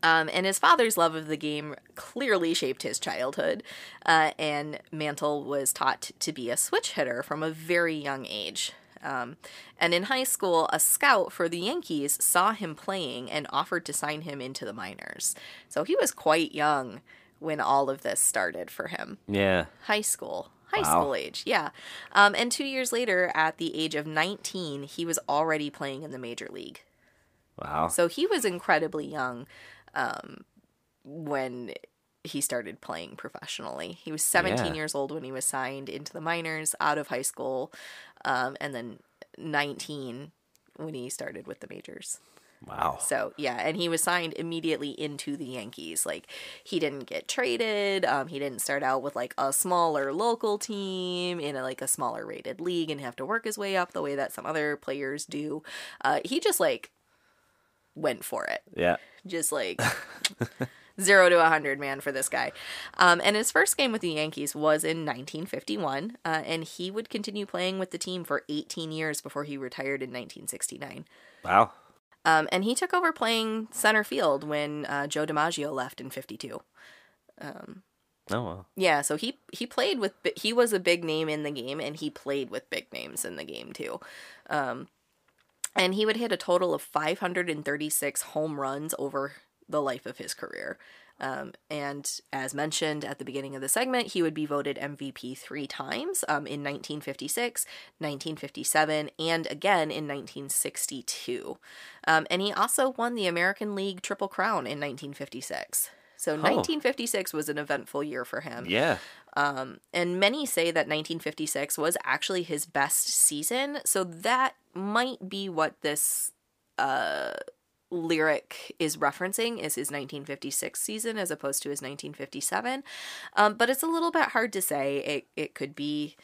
Um, and his father's love of the game clearly shaped his childhood. Uh, and Mantle was taught to be a switch hitter from a very young age. Um, and in high school, a scout for the Yankees saw him playing and offered to sign him into the minors. So he was quite young when all of this started for him Yeah. high school high Wow. school age yeah um, and two years later at the age of 19 he was already playing in the major league Wow. so he was incredibly young um, when he started playing professionally he was 17 Yeah. years old when he was signed into the minors out of high school um, and then 19 when he started with the majors wow. so yeah, and he was signed immediately into the Yankees. Like he didn't get traded. Um, he didn't start out with like a smaller local team in a, like a smaller rated league and have to work his way up the way that some other players do. Uh, he just like went for it Yeah. just like zero to a hundred man for this guy. Um, and his first game with the Yankees was in 1951, uh, and he would continue playing with the team for 18 years before he retired in 1969. Wow. Um, and he took over playing center field when uh, Joe DiMaggio left in '52. Oh well. Yeah, so he he played with he was a big name in the game, and he played with big names in the game too. Um, and he would hit a total of 536 home runs over the life of his career. Um, and as mentioned at the beginning of the segment, he would be voted MVP three times um, in 1956, 1957, and again in 1962. Um, and he also won the American League Triple Crown in 1956. So 1956 was an eventful year for him. Yeah. And many say that 1956 was actually his best season. So that might be what this uh, lyric is referencing is his 1956 season as opposed to his 1957. Um, but it's a little bit hard to say. It, it could be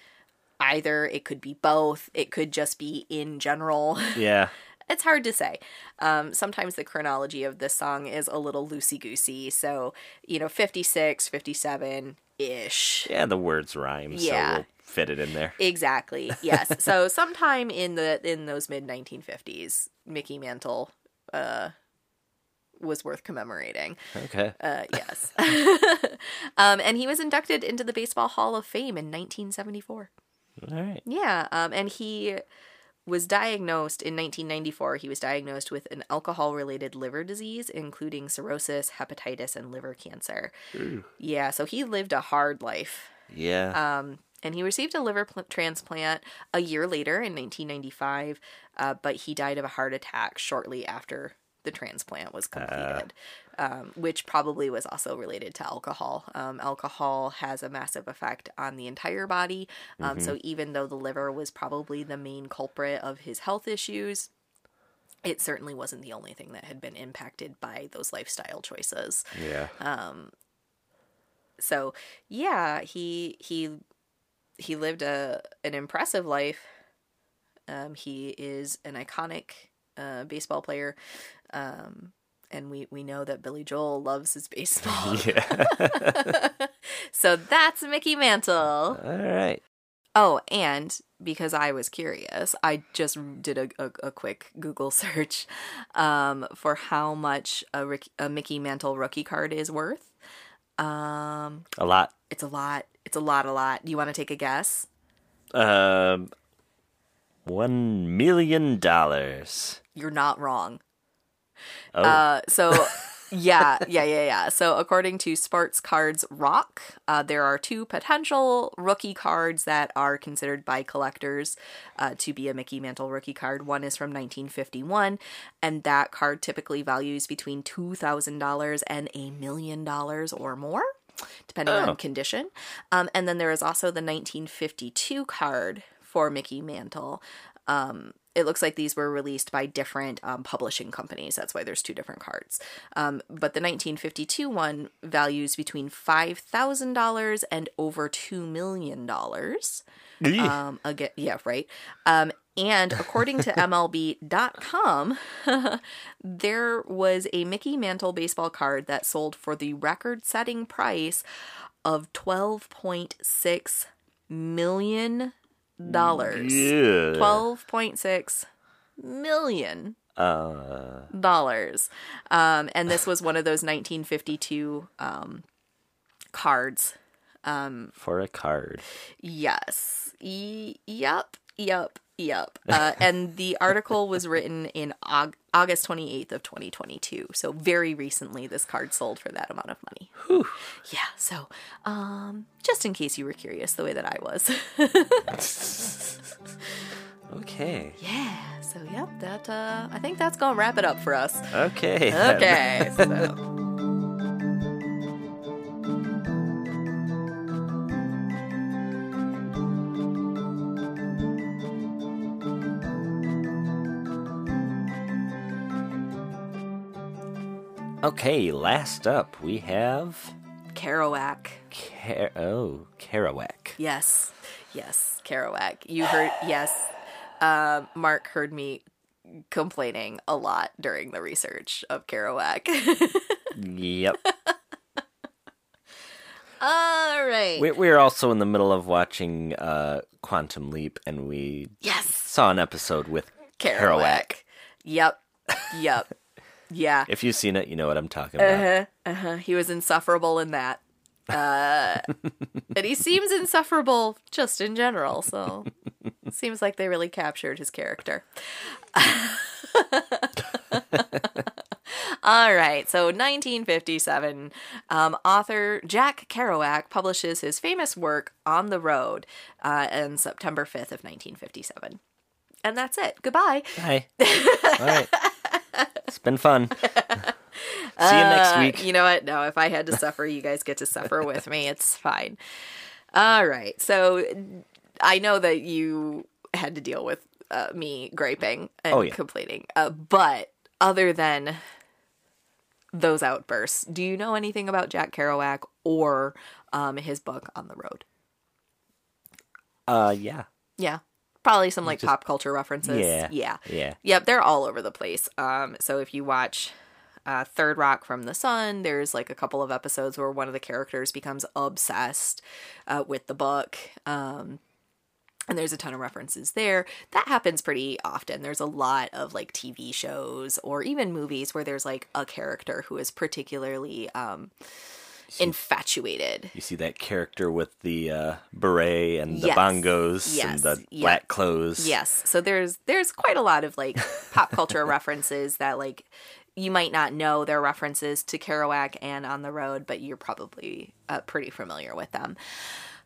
either, it could be both, it could just be in general. Yeah. it's hard to say. Um, sometimes the chronology of this song is a little loosey goosey. So, you know, 56, 57 ish. Yeah. The words rhyme, Yeah. so we'll fit it in there. Exactly. Yes. so sometime in the in those mid 1950s, Mickey Mantle uh, was worth commemorating. Okay. Uh, yes. um, and he was inducted into the Baseball Hall of Fame in 1974. All right. Yeah, um, and he was diagnosed in 1994. He was diagnosed with an alcohol related liver disease, including cirrhosis, hepatitis, and liver cancer. Yeah, so he lived a hard life. Yeah. Um, and he received a liver pl- transplant a year later in 1995, uh, but he died of a heart attack shortly after the transplant was completed, um, which probably was also related to alcohol. Um, alcohol has a massive effect on the entire body. Um, So even though the liver was probably the main culprit of his health issues, it certainly wasn't the only thing that had been impacted by those lifestyle choices yeah. so yeah he he he lived a an impressive life um he is an iconic uh baseball player um and we we know that Billy Joel loves his baseball. yeah. so that's Mickey Mantle. All right. Oh, and because I was curious, I just did a, a, a quick Google search um, for how much a, Rick, a Mickey Mantle rookie card is worth. Um, A lot. it's a lot. It's a lot, a lot. Do you want to take a guess? Um, one million dollars. You're not wrong. Oh, Uh, so, yeah, yeah, yeah, yeah. So, according to Sports Cards Rock, uh, there are two potential rookie cards that are considered by collectors uh, to be a Mickey Mantle rookie card. One is from 1951, and that card typically values between $2,000 and a million dollars or more. Depending Oh. on condition. Um, and then there is also the 1952 card for Mickey Mantle. Um, it looks like these were released by different um, publishing companies. That's why there's two different cards. Um, but the 1952 one values between $5,000 and over $2 million. Um, again, yeah, right. Um, and according to MLB.com, there was a Mickey Mantle baseball card that sold for the record setting price of $12.6 million. Yeah. Twelve point six million Uh, dollars. Um, and this was one of those 1952 um, cards. for a card. Yes. E- yep. Yep. Yep. Uh, and the article was written in Aug- August 28th of 2022. So very recently, this card sold for that amount of money. Yeah. So, um, just in case you were curious, the way that I was. Okay. yeah. So, yep. That uh, I think that's gonna wrap it up for us. Okay. Okay. Okay, last up we have Kerouac. Car- oh, Kerouac. Yes, yes, Kerouac. You heard, yes. Um, Mark heard me complaining a lot during the research of Kerouac. Yep. All right. we, we're also in the middle of watching uh, Quantum Leap, and we yes, saw an episode with Kerouac. Kerouac. Yep, yep, yeah. If you've seen it, you know what I'm talking about. Uh-huh. He was insufferable in that. Uh, and he seems insufferable just in general, so seems like they really captured his character. All right, so 1957, um, author Jack Kerouac publishes his famous work On the Road uh, on September 5th of 1957. And that's it. Goodbye. Bye. All right. It's been fun. See you next Uh, week. You know what? No, if I had to suffer, you guys get to suffer with me. It's fine. All right. So I know that you had to deal with uh, me griping and Oh, yeah. complaining. Uh, but other than those outbursts, do you know anything about Jack Kerouac or um, his book On the Road? Uh, yeah. Yeah. Probably some like pop culture references. Yeah. Yeah. Yeah. Yep, they're all over the place. Um, so if you watch uh, Third Rock from the Sun, there's like a couple of episodes where one of the characters becomes obsessed uh, with the book. Um, and there's a ton of references there. That happens pretty often. There's a lot of like TV shows or even movies where there's like a character who is particularly um, infatuated. You see that character with the uh, beret and the Yes. bongos and the black clothes. Yes. So there's there's quite a lot of like pop culture references that like you might not know their references to Kerouac and On the Road, but you're probably uh, pretty familiar with them.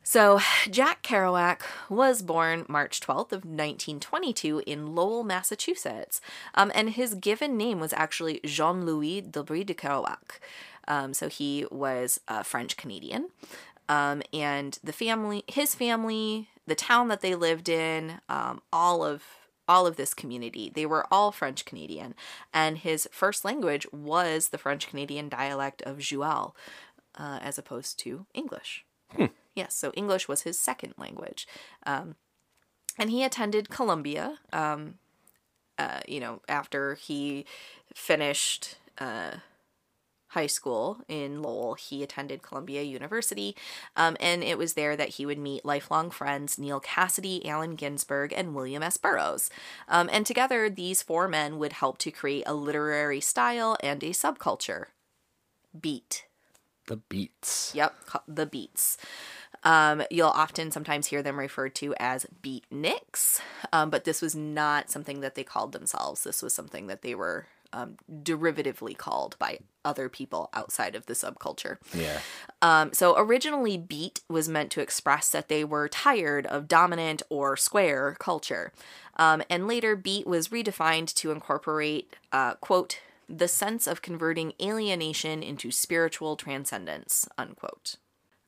So, Jack Kerouac was born March 12th of 1922 in Lowell, Massachusetts. Um, and his given name was actually Jean-Louis Lebris de Kerouac. Um, so he was a French Canadian. Um, and the family, his family, the town that they lived in, um, all of all of this community, they were all French Canadian, and his first language was the French Canadian dialect of Joual, uh, as opposed to English. Yes, so English was his second language, um, and he attended Columbia. Um, uh, you know, after he finished uh, high school in Lowell, he attended Columbia University, um, and it was there that he would meet lifelong friends Neal Cassady, Allen Ginsberg, and William S. Burroughs. Um, and together, these four men would help to create a literary style and a subculture. Beat. The beats. Yep, the beats. Um, you'll often sometimes hear them referred to as beatniks, um, but this was not something that they called themselves. This was something that they were um, derivatively called by other people outside of the subculture. Yeah. Um, so originally, beat was meant to express that they were tired of dominant or square culture. Um, and later, beat was redefined to incorporate, uh, quote, the sense of converting alienation into spiritual transcendence, unquote.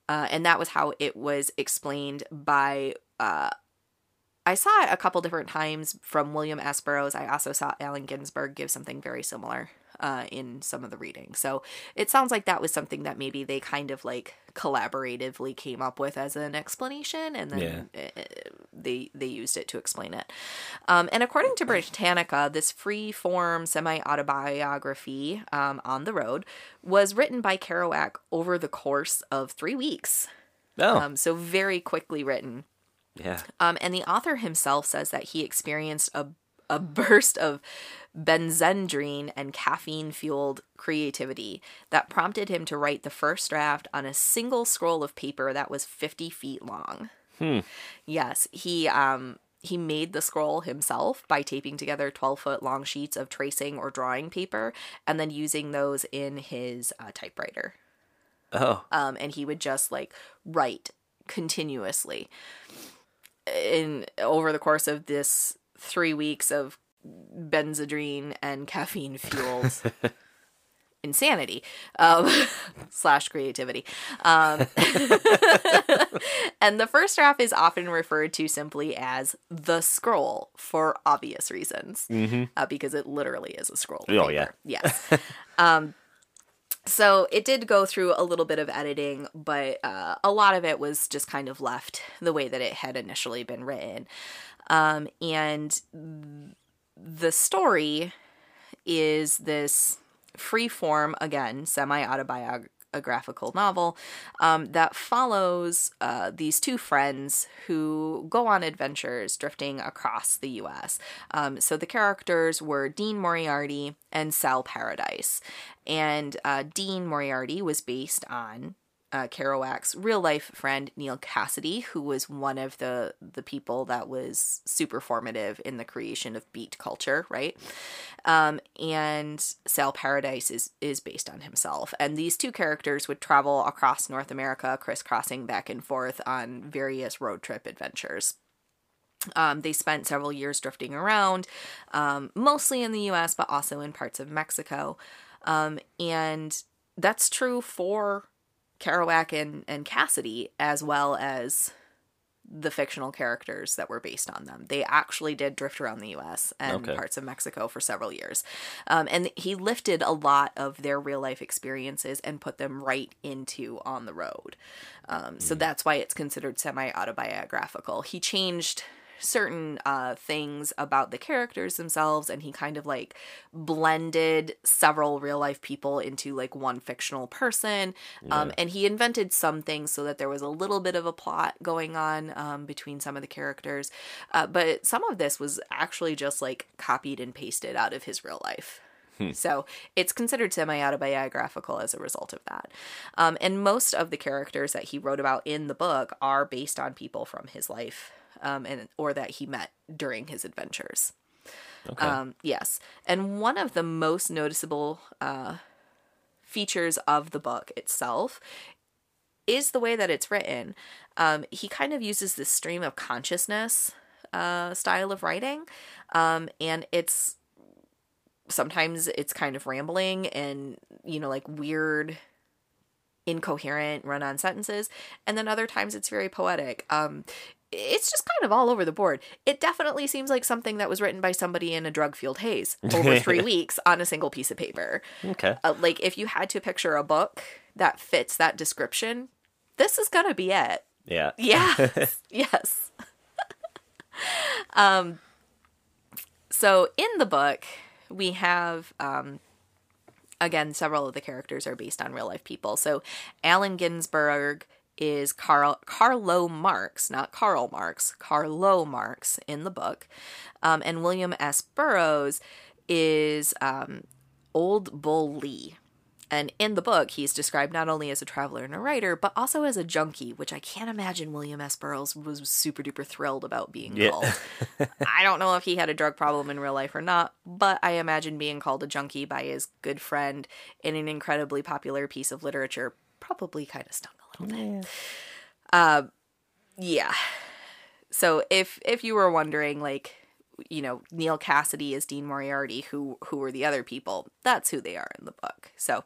Uh, and that was how it was explained by. Uh, I saw it a couple different times from William S. Burroughs. I also saw Allen Ginsberg give something very similar uh, in some of the reading. So it sounds like that was something that maybe they kind of like collaboratively came up with as an explanation, and then uh, they they used it to explain it. Um, and according to Britannica, this free form semi autobiography um, on the road was written by Kerouac over the course of three weeks. Oh. Um, so very quickly written. Yeah. Um, and the author himself says that he experienced a, a burst of Benzedrine and caffeine fueled creativity that prompted him to write the first draft on a single scroll of paper that was 50 feet long. Yes, he um he made the scroll himself by taping together 12 foot long sheets of tracing or drawing paper and then using those in his uh, typewriter. Oh. Um, and he would just like write continuously. In over the course of this three weeks of Benzedrine and caffeine fueled insanity um, slash creativity. Um, and the first draft is often referred to simply as the scroll for obvious reasons, uh, because it literally is a scroll. Oh, paper. yeah. Yes. um, so it did go through a little bit of editing, but uh, a lot of it was just kind of left the way that it had initially been written. Um, and the story is this free form, again, semi autobiographical novel um, that follows uh, these two friends who go on adventures drifting across the US. Um, so the characters were Dean Moriarty and Sal Paradise. And uh, Dean Moriarty was based on uh, Kerouac's real life friend Neal Cassady, who was one of the the people that was super formative in the creation of beat culture, right? Um, and Sal Paradise is is based on himself, and these two characters would travel across North America, crisscrossing back and forth on various road trip adventures. Um, they spent several years drifting around, um, mostly in the U.S., but also in parts of Mexico, um, and that's true for Kerouac and, and Cassady, as well as the fictional characters that were based on them. They actually did drift around the US and Okay. parts of Mexico for several years. Um, and he lifted a lot of their real life experiences and put them right into On the Road. Um, so that's why it's considered semi autobiographical. He changed certain uh, things about the characters themselves and he kind of like blended several real life people into like one fictional person. Um, and he invented some things so that there was a little bit of a plot going on um, between some of the characters. Uh, but some of this was actually just like copied and pasted out of his real life. So it's considered semi autobiographical as a result of that. Um, and most of the characters that he wrote about in the book are based on people from his life um, and or that he met during his adventures. Okay. Um, yes. And one of the most noticeable uh, features of the book itself is the way that it's written. Um, he kind of uses this stream of consciousness uh, style of writing, um, and it's sometimes it's kind of rambling and you know like weird incoherent run-on sentences and then other times it's very poetic um it's just kind of all over the board it definitely seems like something that was written by somebody in a drug fueled haze over three weeks on a single piece of paper okay. uh, like if you had to picture a book that fits that description this is gonna be it Yeah. Yes. yes. um so in the book we have um again several of the characters are based on real life people. So Allen Ginsberg is Carl Carlo Marx, not Karl Marx, Carlo Marx in the book. Um, and William S. Burroughs is um, Old Bull Lee. And in the book, he's described not only as a traveler and a writer, but also as a junkie, which I can't imagine William S. Burroughs was super duper thrilled about being Yeah. called. I don't know if he had a drug problem in real life or not, but I imagine being called a junkie by his good friend in an incredibly popular piece of literature probably kind of stung a. Uh, yeah. So if if you were wondering, like, you know, Neal Cassady is Dean Moriarty, who who were the other people? That's who they are in the book. So,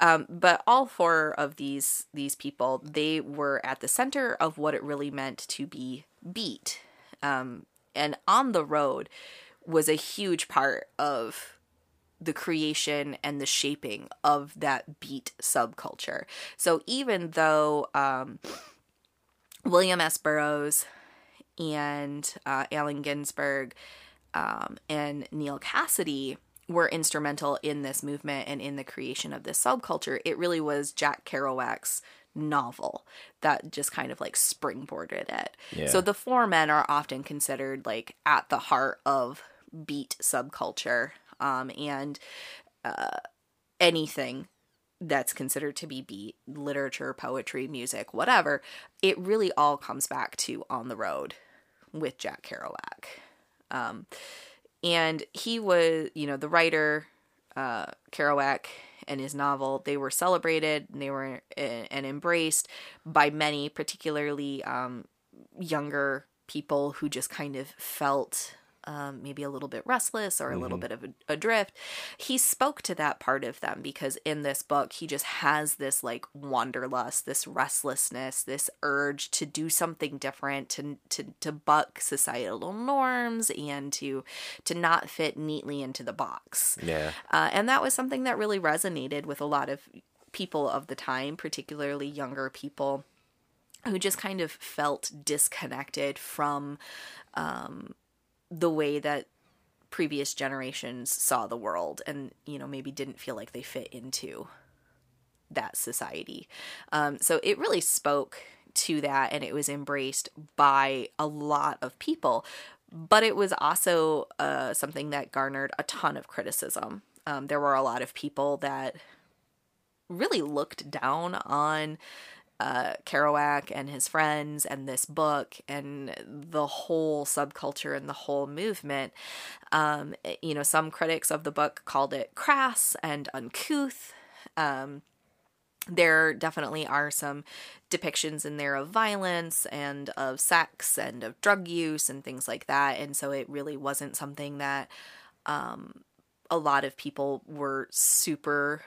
um, but all four of these these people, they were at the center of what it really meant to be beat, um, and on the road was a huge part of the creation and the shaping of that beat subculture. So even though um, William S. Burroughs and uh, Allen Ginsberg um, and Neal Cassady were instrumental in this movement and in the creation of this subculture, it really was Jack Kerouac's novel that just kind of like springboarded it. Yeah. So the Four Men are often considered like at the heart of beat subculture um, and uh, anything that's considered to be beat literature, poetry, music, whatever. It really all comes back to On the Road with Jack Kerouac. Um, and he was, you know, the writer, uh, Kerouac and his novel, they were celebrated and they were uh, and embraced by many, particularly um, younger people who just kind of felt um, maybe a little bit restless or a little bit of a, adrift. He spoke to that part of them because in this book, he just has this like wanderlust, this restlessness, this urge to do something different, to to to buck societal norms and to to not fit neatly into the box. Yeah. Uh, and that was something that really resonated with a lot of people of the time, particularly younger people who just kind of felt disconnected from um, the way that previous generations saw the world and, you know, maybe didn't feel like they fit into that society. Um, so it really spoke to that and it was embraced by a lot of people. But it was also uh, something that garnered a ton of criticism. Um, there were a lot of people that really looked down on uh, Kerouac and his friends and this book and the whole subculture and the whole movement. Um, you know, some critics of the book called it crass and uncouth. Um, there definitely are some depictions in there of violence and of sex and of drug use and things like that. And so it really wasn't something that um, a lot of people were super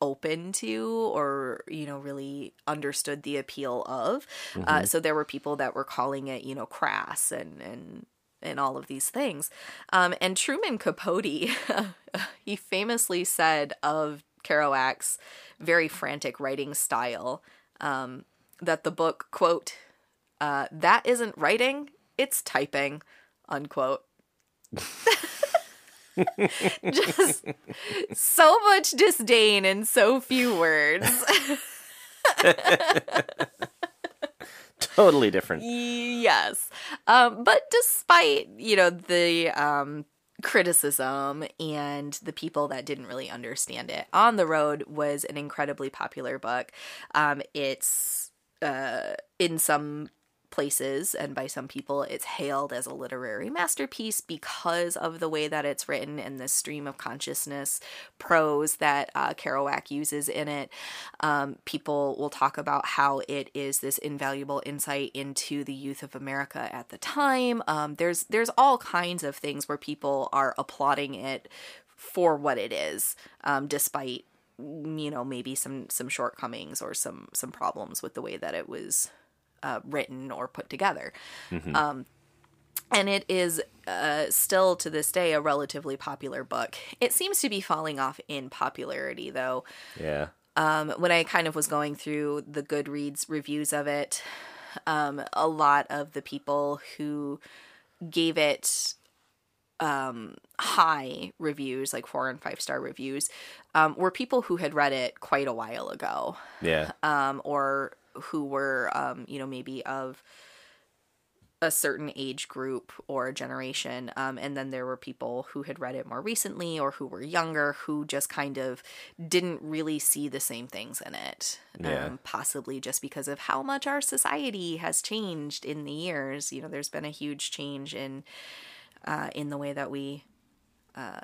open to or you know really understood the appeal of. Uh, so there were people that were calling it you know crass and and and all of these things. Um, and truman capote he famously said of kerouac's very frantic writing style um, that the book quote uh, that isn't writing it's typing unquote just so much disdain in so few words. Totally different. yes. Um, but despite, you know, the um, criticism and the people that didn't really understand it, On the Road was an incredibly popular book. Um, it's uh, in some places and by some people it's hailed as a literary masterpiece because of the way that it's written and the stream of consciousness prose that uh, Kerouac uses in it. Um, people will talk about how it is this invaluable insight into the youth of America at the time. Um, there's there's all kinds of things where people are applauding it for what it is, um, despite you know maybe some some shortcomings or some some problems with the way that it was uh, written or put together. Um, and it is uh, still to this day a relatively popular book. It seems to be falling off in popularity, though. Yeah. Um, when I kind of was going through the Goodreads reviews of it, um, a lot of the people who gave it um, high reviews, like four and five star reviews, um, were people who had read it quite a while ago Yeah. um, or who were, um, you know, maybe of a certain age group or generation. Um, and then there were people who had read it more recently or who were younger who just kind of didn't really see the same things in it. Yeah. Um, possibly just because of how much our society has changed in the years. You know, there's been a huge change in uh, in the way that we uh,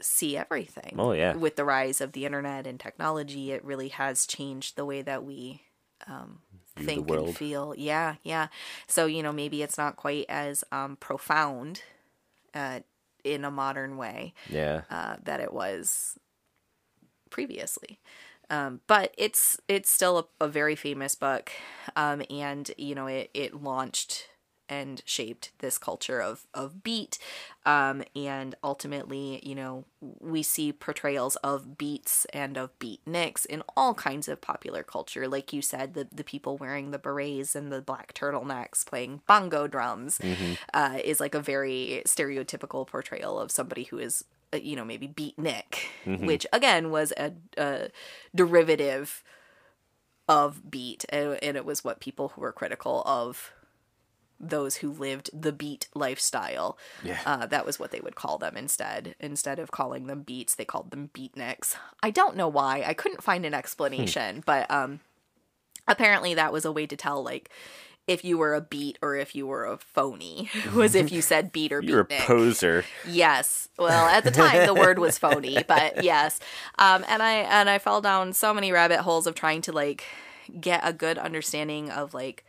see everything. Oh, yeah. With the rise of the internet and technology, it really has changed the way that we um, think and feel. Yeah, yeah. So you know, maybe it's not quite as um, profound uh, in a modern way Yeah. uh, that it was previously. Um, but it's it's still a, a very famous book, um, and you know it it launched and shaped this culture of of beat, um, and ultimately you know we see portrayals of beats and of beatniks in all kinds of popular culture. Like you said, the the people wearing the berets and the black turtlenecks playing bongo drums uh, is like a very stereotypical portrayal of somebody who is uh, you know maybe beatnik which again was a, a derivative of beat and, and it was what people who were critical of those who lived the beat lifestyle Yeah. uh, that was what they would call them instead instead of calling them beats they called them beatniks i don't know why i couldn't find an explanation but um apparently that was a way to tell like if you were a beat or if you were a phony was if you said beat or You're a poser. Yes. Well, at the time the word was phony, but yes. Um, and I and I fell down so many rabbit holes of trying to like get a good understanding of like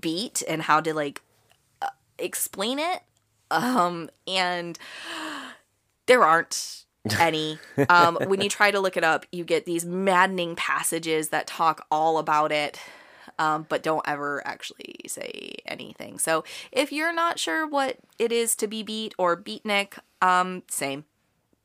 beat and how to like uh, explain it. Um, and there aren't any. Um, when you try to look it up, you get these maddening passages that talk all about it um, but don't ever actually say anything. So if you're not sure what it is to be beat or beatnik, um, same.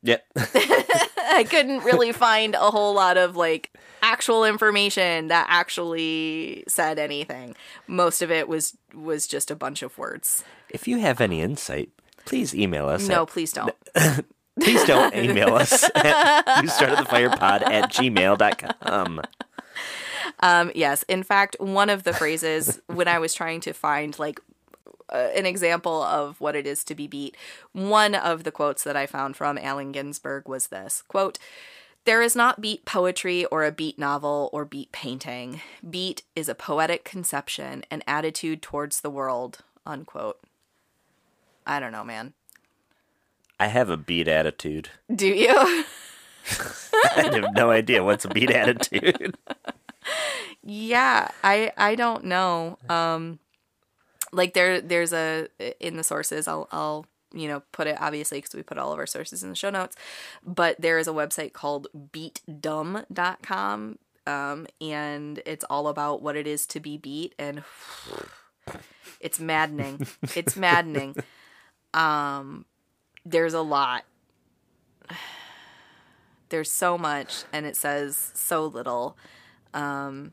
Yep. I couldn't really find a whole lot of like actual information that actually said anything. Most of it was was just a bunch of words. if you have any insight, please email us. No, at- please don't. please don't email us at you started the fire pod at gmail.com. Um, yes, in fact, one of the phrases when I was trying to find like uh, an example of what it is to be beat, one of the quotes that I found from Allen Ginsberg was this quote. There is not beat poetry or a beat novel or beat painting. Beat is a poetic conception, an attitude towards the world. Unquote. I don't know, man. I have a beat attitude. Do you? I have no idea what's a beat attitude. Yeah, I I don't know. Um like there there's a in the sources I'll I'll you know put it obviously because we put all of our sources in the show notes, but there is a website called beatdom.com um and it's all about what it is to be beat and it's maddening. it's maddening. Um there's a lot. There's so much and it says so little. Um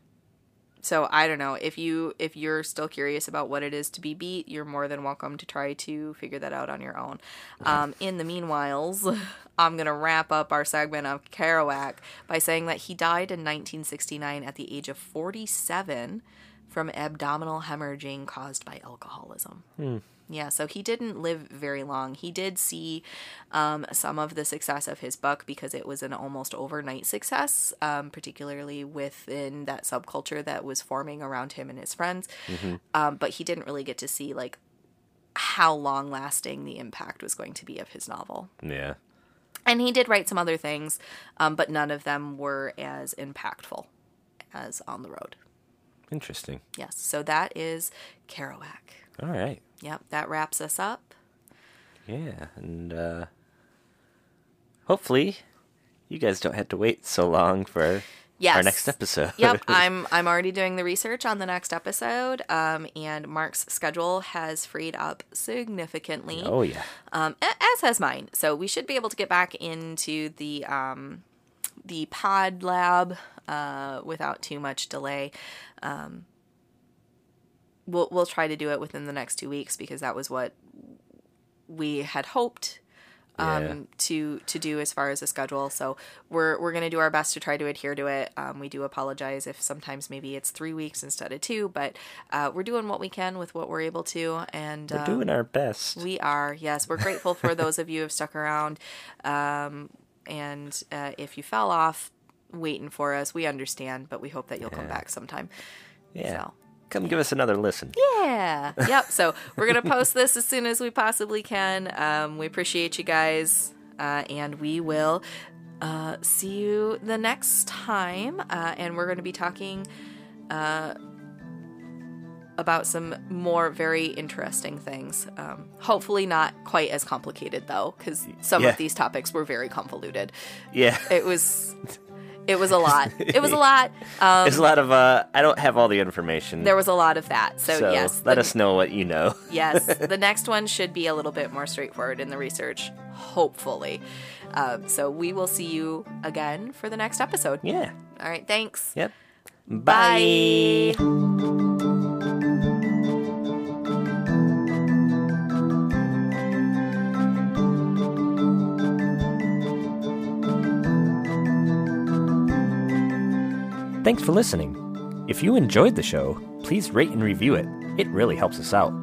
so I don't know if you if you're still curious about what it is to be beat, you're more than welcome to try to figure that out on your own. Um, in the meanwhiles, I'm gonna wrap up our segment of Kerouac by saying that he died in 1969 at the age of 47 from abdominal hemorrhaging caused by alcoholism. Yeah, so he didn't live very long. He did see um, some of the success of his book because it was an almost overnight success, um, particularly within that subculture that was forming around him and his friends. Um, but he didn't really get to see like how long lasting the impact was going to be of his novel. Yeah. And he did write some other things, um, but none of them were as impactful as On the Road. Interesting. Yes, so that is Kerouac. All right. Yep, that wraps us up. Yeah. And uh, hopefully you guys don't have to wait so long for Yes. our next episode. yep, I'm I'm already doing the research on the next episode, um, and Mark's schedule has freed up significantly, oh, yeah. um, as has mine. So we should be able to get back into the um, the pod lab uh, without too much delay. Um, we'll we'll try to do it within the next two weeks because that was what we had hoped um, Yeah. to to do as far as the schedule. So we're we're gonna do our best to try to adhere to it. Um, we do apologize if sometimes maybe it's three weeks instead of two, but uh, we're doing what we can with what we're able to, and We're um, doing our best. we are, yes. We're grateful for those of you who have stuck around. Um, and uh, if you fell off waiting for us, we understand, but we hope that you'll come back sometime. yeah. So, Come give us another listen. yeah. Yep. So we're going to post this as soon as we possibly can. Um, we appreciate you guys. Uh, and we will uh, see you the next time. Uh, and we're going to be talking uh, about some more very interesting things. Um, hopefully, not quite as complicated, though, because some Yeah. of these topics were very convoluted. Yeah. It was. It was a lot. It was a lot. Um, There's a lot of, uh, I don't have all the information. there was a lot of that. So, so yes, let the- us know what you know. yes, the next one should be a little bit more straightforward in the research, hopefully. Um, so we will see you again for the next episode. Yeah. All right, thanks. Yep. Bye. Thanks for listening. If you enjoyed the show, please rate and review it. It really helps us out.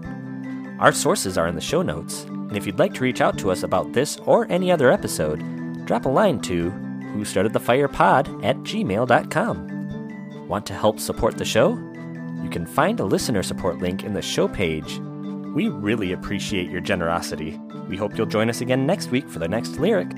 Our sources are in the show notes, and if you'd like to reach out to us about this or any other episode, drop a line to who started the fire pod at gmail.com. Want to help support the show? You can find a listener support link in the show page. We really appreciate your generosity. We hope you'll join us again next week for the next lyric.